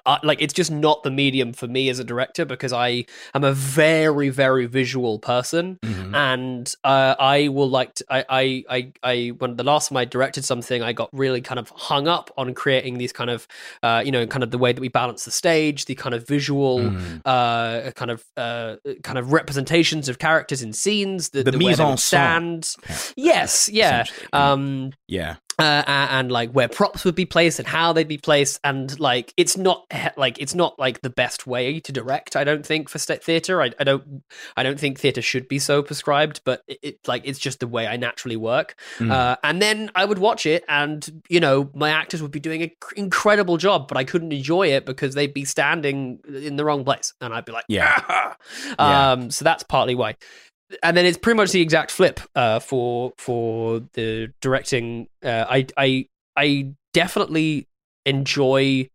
I, like it's just not the medium for me as a director because I am a very very visual person Mhm. and uh, I will like to, I, I I I when the last time I directed something I got really kind of hung up on creating these kind of uh, you know kind of the way that we balance the stage the kind of visual Mm. uh, kind of uh, kind of representations of characters in scenes the, The the, mise en scène, stand yes yeah um Yeah. Uh, and like where props would be placed and how they'd be placed and like it's not like it's not like the best way to direct i don't think for st- theater I, I don't i don't think theater should be so prescribed but it, it like it's just the way i naturally work Mm. uh, and then i would watch it and you know my actors would be doing an incredible job but i couldn't enjoy it because they'd be standing in the wrong place and i'd be like Yeah. "Ah!" Yeah. um so that's partly why and then it's pretty much the exact flip uh, for for the directing. Uh, I I I definitely enjoy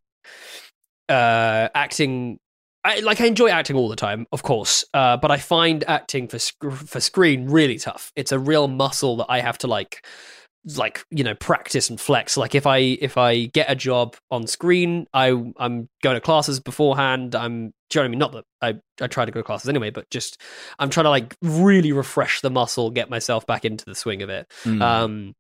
uh, acting. I like I enjoy acting all the time, of course, uh, but I find acting for sc- for screen really tough. It's a real muscle that I have to like like you know practice and flex. Like if i if i get a job on screen i i'm going to classes beforehand. I'm do you know what i mean? Not that i i try to go to classes anyway but just i'm trying to like really refresh the muscle get myself back into the swing of it. Mm. um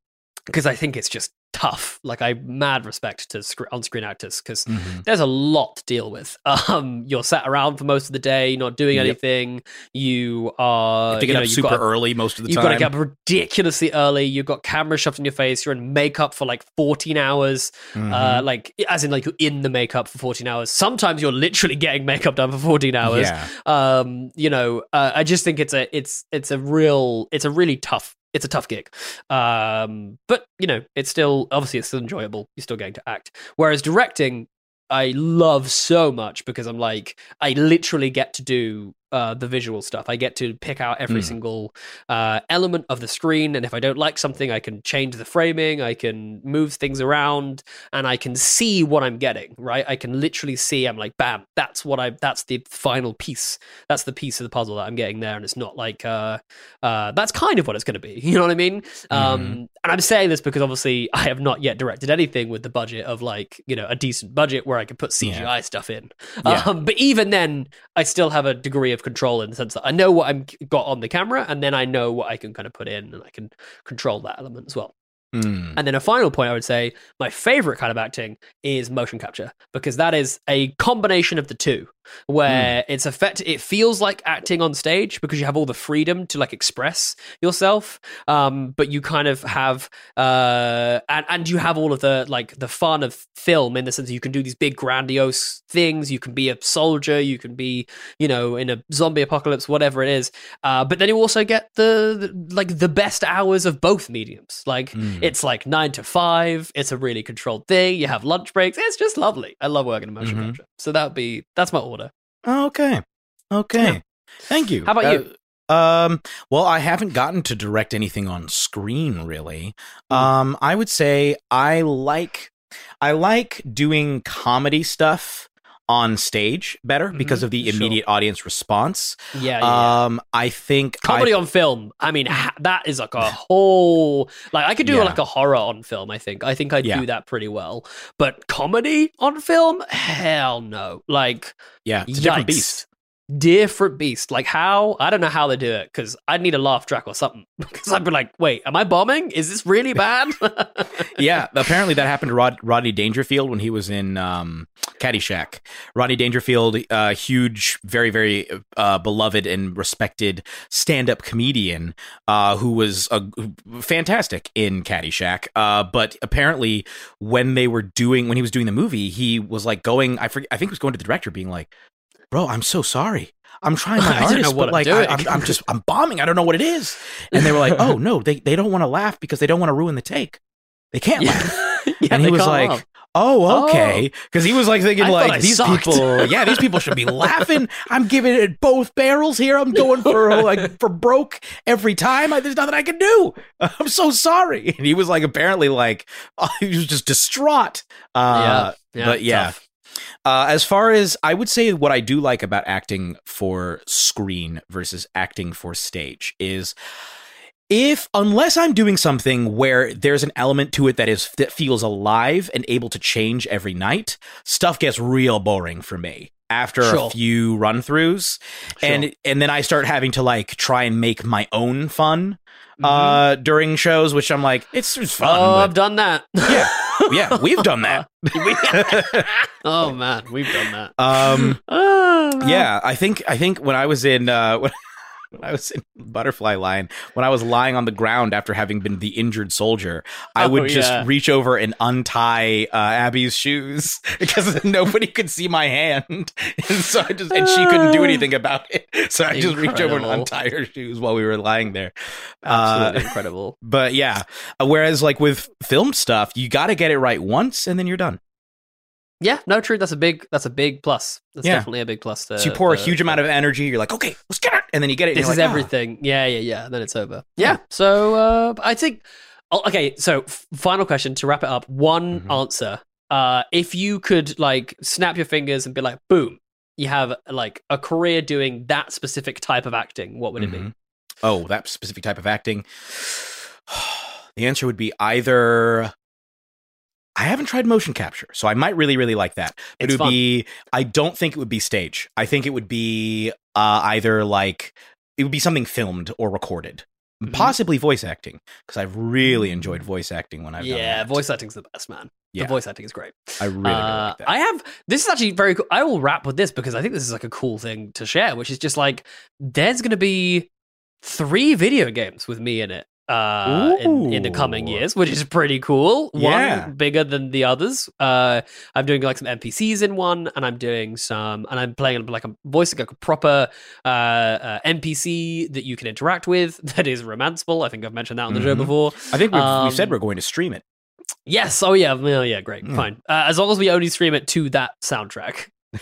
because i think it's just tough. Like I mad respect to sc- on-screen actors because Mhm. there's a lot to deal with. Um, you're sat around for most of the day, not doing Yep. anything. You are You have to get you know, up super got- early most of the time. You've got to get up ridiculously early. You've got camera shoved in your face. You're in makeup for like 14 hours. Uh, Mhm. like, as in, like, you're in the makeup for 14 hours. Sometimes you're literally getting makeup done for 14 hours. Yeah. Um, you know, uh, I just think it's a, it's, it's a real, it's a really tough, it's a tough gig. Um, but you know, it's still, obviously, it's still enjoyable. You're still getting to act. Whereas directing, I love so much because I'm like, I literally get to do uh, the visual stuff. I get to pick out every Mm. single uh, element of the screen, and if I don't like something, I can change the framing. I can move things around, and I can see what I'm getting. Right? I can literally see. I'm like, bam, that's what I. That's the final piece. That's the piece of the puzzle that I'm getting there, and it's not like uh, uh, that's kind of what it's going to be. You know what I mean? Um, and I'm saying this because obviously I have not yet directed anything with the budget of like you know a decent budget where I could put CGI stuff in. Yeah. Um, but even then, I still have a degree of control in the sense that I know what I'm got on the camera, and then I know what I can kind of put in, and I can control that element as well. Mm. And then a final point I would say my favorite kind of acting is motion capture because that is a combination of the two where it's effect it feels like acting on stage because you have all the freedom to like express yourself um but you kind of have uh and and you have all of the like the fun of film in the sense that you can do these big grandiose things you can be a soldier you can be you know in a zombie apocalypse whatever it is uh but then you also get the, the like the best hours of both mediums like Mm. it's like nine to five. It's a really controlled thing. You have lunch breaks. It's just lovely. I love working in motion Mhm. capture. So that would be that's my order. Oh, okay. Okay. Thank you. How about you? Uh, um, well, I haven't gotten to direct anything on screen really. Hmm. Um, I would say I like I like doing comedy stuff on stage better because of the Mm-hmm. Sure. immediate audience response. Yeah, yeah. Um, I think Comedy I, on film. I mean, ha- that is like a whole like I could do Yeah. like a horror on film. I think. I think I Yeah. do that pretty well. But comedy on film, hell no. Like yeah, it's a different beast. different beast. Like how? I don't know how they do it because I'd need a laugh track or something. Because I'd be like, wait, am I bombing? Is this really bad? yeah, apparently that happened to Rod, Rodney Dangerfield when he was in um, Caddyshack. Rodney Dangerfield, uh, huge, very, very uh, beloved and respected stand-up comedian uh, who was uh, fantastic in Caddyshack. Uh, but apparently, when they were doing, when he was doing the movie, he was like going. I forget. I think he was going to the director, being like, "Bro, I'm so sorry." I'm trying my I don't know hardest, but I'm like. I, I'm, I'm just I'm bombing. I don't know what it is. And they were like, "Oh no, they they don't want to laugh because they don't want to ruin the take. They can't laugh." yeah, and he was like. "Oh, okay," because he was like thinking I like these sucked. people, yeah, these people should be laughing. I'm giving it both barrels here. I'm going for like for broke every time. I, there's nothing I can do. I'm so sorry. And he was like apparently like he was just distraught. Uh, Yeah, yeah, but yeah. tough. Uh, as far as I would say, what I do like about acting for screen versus acting for stage is if unless I'm doing something where there's an element to it that is that feels alive and able to change every night, stuff gets real boring for me after Sure. a few run throughs, and and then I start having to like try and make my own fun uh during shows, which I'm like it's, it's fun. Mm-hmm. Oh, but- I've done that. yeah, yeah, we've done that. oh man, we've done that. Um, Oh, yeah, I think I think when I was in uh, when, when I was in Butterfly Line, when I was lying on the ground after having been the injured soldier, I Oh, would just yeah. reach over and untie uh, Abby's shoes because nobody could see my hand, and so I just and she couldn't do anything about it. So I just reach over and Incredible. untie her shoes while we were lying there. Absolutely Uh, incredible. but yeah, uh, whereas like with film stuff, you got to get it right once, and then you're done. Yeah, no, true. That's a big. That's a big plus. That's Yeah. definitely a big plus. To, so you pour a to- huge amount of energy. You're like, okay, let's get it, and then you get it. This is like, "Ah." everything. Yeah, yeah, yeah. Then it's over. Yeah. So uh, I think. oh, Okay, so final question to wrap it up. One Mm-hmm. answer. Uh, if you could like snap your fingers and be like, boom, you have like a career doing that specific type of acting. What would it be? Mhm. Oh, that specific type of acting. The answer would be either. I haven't tried motion capture, so I might really, really like that. But It's it would fun. be. I don't think it would be stage. I think it would be uh, either like it would be something filmed or recorded. possibly voice acting because I've really enjoyed voice acting when I've done yeah, voice acting's the best, man. Yeah. The voice acting is great. I really, really Uh, like that. I have this is actually very cool. I will wrap with this because I think this is like a cool thing to share, which is just like there's going to be three video games with me in it uh in, in the coming years which is pretty cool Yeah. one bigger than the others uh i'm doing like some npcs in one and i'm doing some and i'm playing like a voicing like a proper uh, uh npc that you can interact with that is romanceable i think i've mentioned that on the show Mhm. before I think we've, Um, we've said we're going to stream it. Yes. Oh yeah. Well, yeah. Great. Yeah. Fine. Uh, as long as we only stream it to that soundtrack.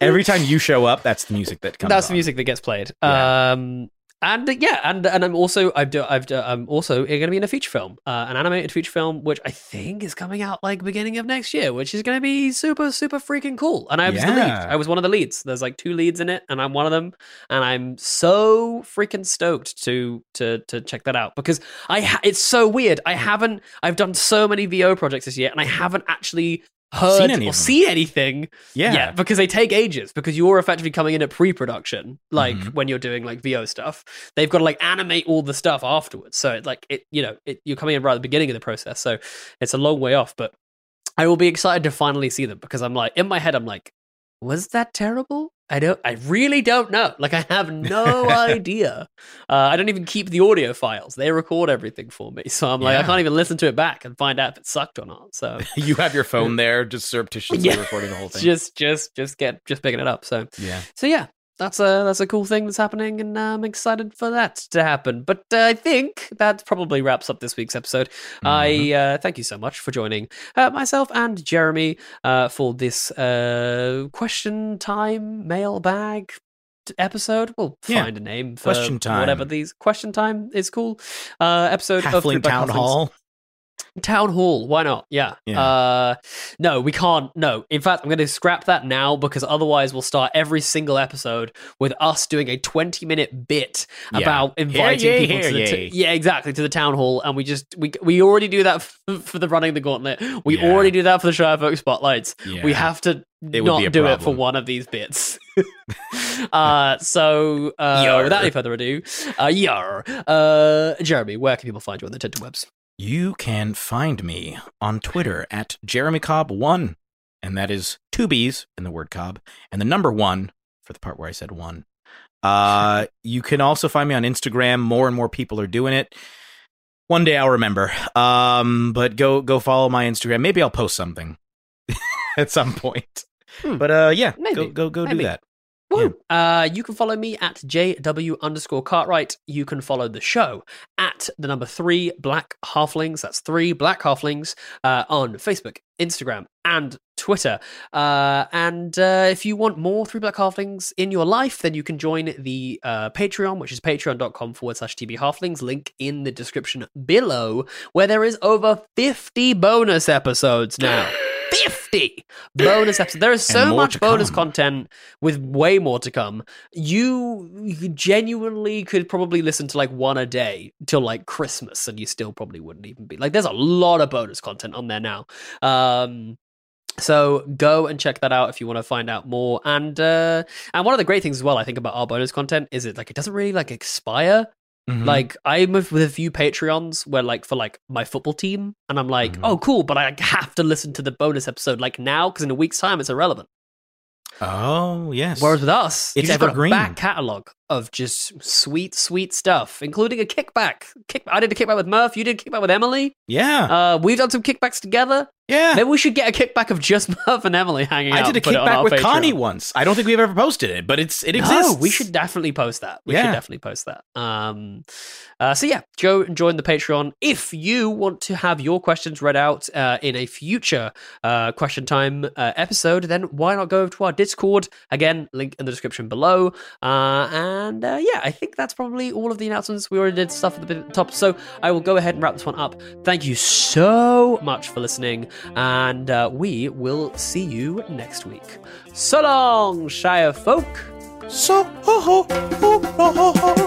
Every time you show up, that's the music that comes. That's the music that gets played. Yeah. Um, and uh, yeah, and and I'm also I've do, I've do, I'm also going to be in a feature film, uh, an animated feature film, which I think is coming out like beginning of next year, which is going to be super super freaking cool. And I was the lead. I was one of the leads. There's like two leads in it, and I'm one of them. And I'm so freaking stoked to to to check that out because I ha- it's so weird. I haven't I've done so many VO projects this year, and I haven't actually heard Seen or seen anything Yeah. yeah, because they take ages because you're effectively coming in at pre-production, like Mhm. when you're doing like VO stuff. They've got to like animate all the stuff afterwards. So it, like it, you know, it, you're coming in right at the beginning of the process. So it's a long way off, but I will be excited to finally see them because I'm like in my head, I'm like, was that terrible? I don't. I really don't know. Like I have no idea. Uh, I don't even keep the audio files. They record everything for me, so I'm like, I can't even listen to it back and find out if it sucked or not. So you have your phone there, just surreptitiously Yeah. recording the whole thing. just, just, just get, just picking it up. So yeah. so yeah, that's a that's a cool thing that's happening, and uh, I'm excited for that to happen. But uh, I think that probably wraps up this week's episode. I uh, thank you so much for joining uh, myself and Jeremy uh, for this uh, question time mailbag episode. We'll Yeah. find a name for Question time. whatever these question time is cool. Uh, episode of Halfling Black Town Halflings. Hall. Town Hall, why not? Yeah. Yeah. Uh, no, we can't. No. In fact, I'm going to scrap that now because otherwise we'll start every single episode with us doing a 20 minute bit Yeah. about inviting people to the t- yeah, exactly to the town hall, and we just we we already do that f- for the running the gauntlet. We Yeah. already do that for the Shire Folk spotlights. We have to It would be a not do it for one of these bits. uh, so uh, without any further ado, uh, yar, uh, Jeremy, where can people find you on the interwebs? You can find me on Twitter at Jeremy Cobb1, and that is two B's in the word Cobb, and the number one for the part where I said one. Uh, you can also find me on Instagram. More and more people are doing it. One day I'll remember. Um, but go go follow my Instagram. Maybe I'll post something at some point. Hmm. But uh, yeah, Maybe. go go go Maybe. do that. Woo. Uh, you can follow me at JW underscore Cartwright. You can follow the show at the number three Black Halflings. That's three Black Halflings uh, on Facebook, Instagram, and Twitter. Uh, and uh, if you want more Three Black Halflings in your life, then you can join the uh, Patreon, which is patreon.com forward slash TB Halflings. Link in the description below, where there is over 50 bonus episodes now. 50 bonus episodes. There is so much bonus come. content with way more to come. You, you genuinely could probably listen to like one a day till like Christmas, and you still probably wouldn't even be like. There's a lot of bonus content on there now. Um, so go and check that out if you want to find out more. And uh, and one of the great things as well, I think about our bonus content is it like it doesn't really like expire. Mhm. Like I'm with with a few Patreons where like for like my football team, and I'm like, Mm-hmm. oh cool, but I have to listen to the bonus episode like now because in a week's time it's irrelevant. oh yes. Whereas with us, It's you just got a evergreen. back catalog of just sweet, sweet stuff, including a kickback. Kick, I did a kickback with Murph. You did a kickback with Emily. yeah, Uh, we've done some kickbacks together. Yeah. Maybe we should get a kickback of just Murph and Emily hanging out. I did a and put it on kickback with Patreon. Connie once. I don't think we've ever posted it, but it's it exists. No, we should definitely post that. We should definitely post that. Um, uh, so yeah, go and join the Patreon if you want to have your questions read out uh, in a future uh, question time uh, episode. Then why not go to our Discord? Again, link in the description below. Uh, and uh, yeah, I think that's probably all of the announcements. We already did stuff at the top, so I will go ahead and wrap this one up. Thank you so much for listening, and uh, we will see you next week. So long, Shire folk. So ho ho ho ho ho ho.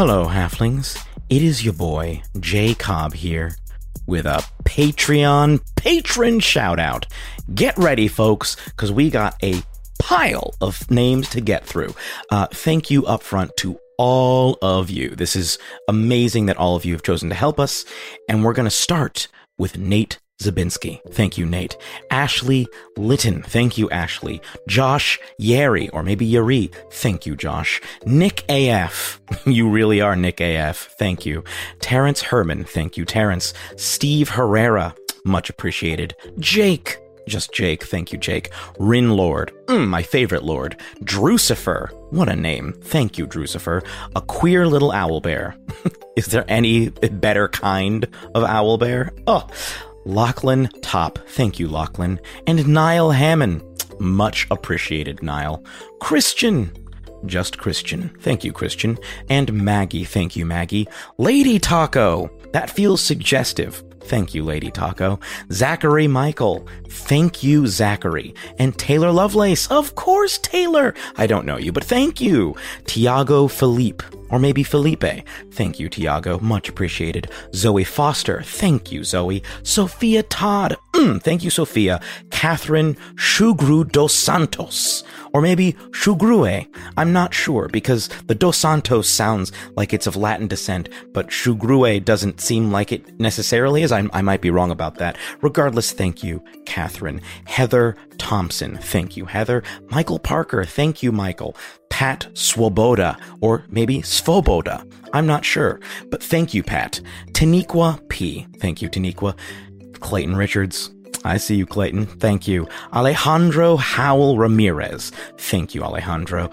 Hello, halflings. It is your boy, Jay Cobb here, with a Patreon patron shout out. Get ready, folks, because we got a pile of names to get through. Uh, thank you up front to all of you. This is amazing that all of you have chosen to help us. And we're going to start with Nate Zabinski. Thank you, Nate. Ashley Litton. Thank you, Ashley. Josh Yeri, or maybe Yuri. Thank you, Josh. Nick AF. You really are Nick AF. Thank you. Terrence Herman. Thank you, Terrence. Steve Herrera. Much appreciated. Jake. Just Jake. Thank you, Jake. Rin Lord. Mm, my favorite Lord. Drucifer. What a name. Thank you, Drucifer. A queer little owl bear. Is there any better kind of owl bear? Oh, Lachlan Top. Thank you, Lachlan. And Niall Hammond. Much appreciated, Niall. Christian. Just Christian. Thank you, Christian. And Maggie. Thank you, Maggie. Lady Taco. That feels suggestive. Thank you, Lady Taco. Zachary Michael. Thank you, Zachary. And Taylor Lovelace. Of course, Taylor. I don't know you, but thank you. Tiago Philippe. Or maybe Felipe. Thank you, Tiago. Much appreciated. Zoe Foster. Thank you, Zoe. Sophia Todd. Mm, thank you, Sophia. Catherine Shugru dos Santos. Or maybe Shugrue. I'm not sure because the dos Santos sounds like it's of Latin descent, but Shugrue doesn't seem like it necessarily is. I, I might be wrong about that. Regardless, thank you, Catherine. Heather Thompson. Thank you, Heather. Michael Parker. Thank you, Michael. Pat Swoboda, or maybe Svoboda. I'm not sure, but thank you, Pat. Taniqua P. Thank you, Taniqua. Clayton Richards. I see you, Clayton. Thank you. Alejandro Howell Ramirez. Thank you, Alejandro.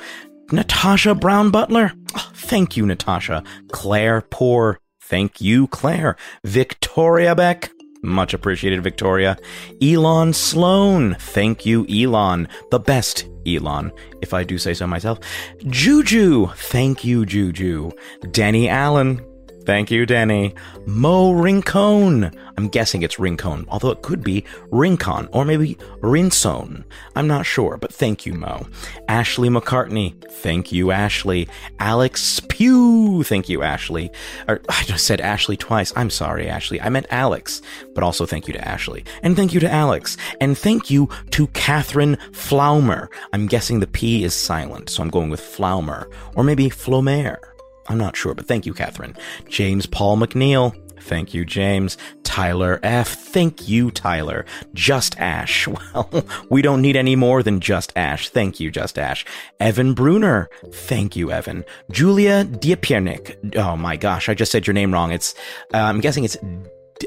Natasha Brown Butler. Oh, thank you, Natasha. Claire Poor. Thank you, Claire. Victoria Beck. Much appreciated, Victoria. Elon Sloan. Thank you, Elon. The best Elon, if I do say so myself. Juju. Thank you, Juju. Danny Allen. Thank you, Denny. Mo Rincone. I'm guessing it's Rincone, although it could be Rincon or maybe Rinsone. I'm not sure, but thank you, Mo. Ashley McCartney. Thank you, Ashley. Alex Pugh. Thank you, Ashley. Or, I just said Ashley twice. I'm sorry, Ashley. I meant Alex, but also thank you to Ashley. And thank you to Alex. And thank you to Catherine Flaumer. I'm guessing the P is silent, so I'm going with Flaumer. Or maybe Flomer. I'm not sure, but thank you, Catherine. James Paul McNeil. Thank you, James. Tyler F. Thank you, Tyler. Just Ash. Well, we don't need any more than Just Ash. Thank you, Just Ash. Evan Bruner. Thank you, Evan. Julia Diepiernik. Oh my gosh, I just said your name wrong. It's, uh, I'm guessing it's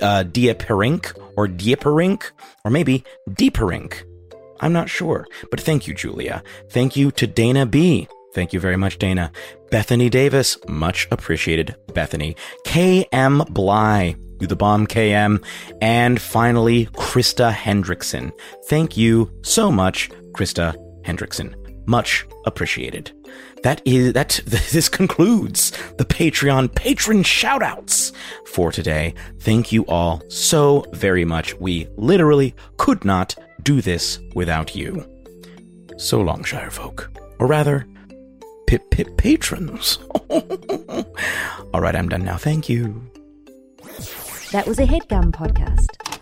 uh, or Dieperink or maybe Deeperink. I'm not sure, but thank you, Julia. Thank you to Dana B. Thank you very much, Dana. Bethany Davis, much appreciated, Bethany. KM Bly, you the bomb, KM. And finally, Krista Hendrickson. Thank you so much, Krista Hendrickson. Much appreciated. That is that this concludes the Patreon patron shoutouts for today. Thank you all so very much. We literally could not do this without you. So long, Shire folk. Or rather, pip pip patrons. All right, I'm done now. Thank you. That was a headgum podcast.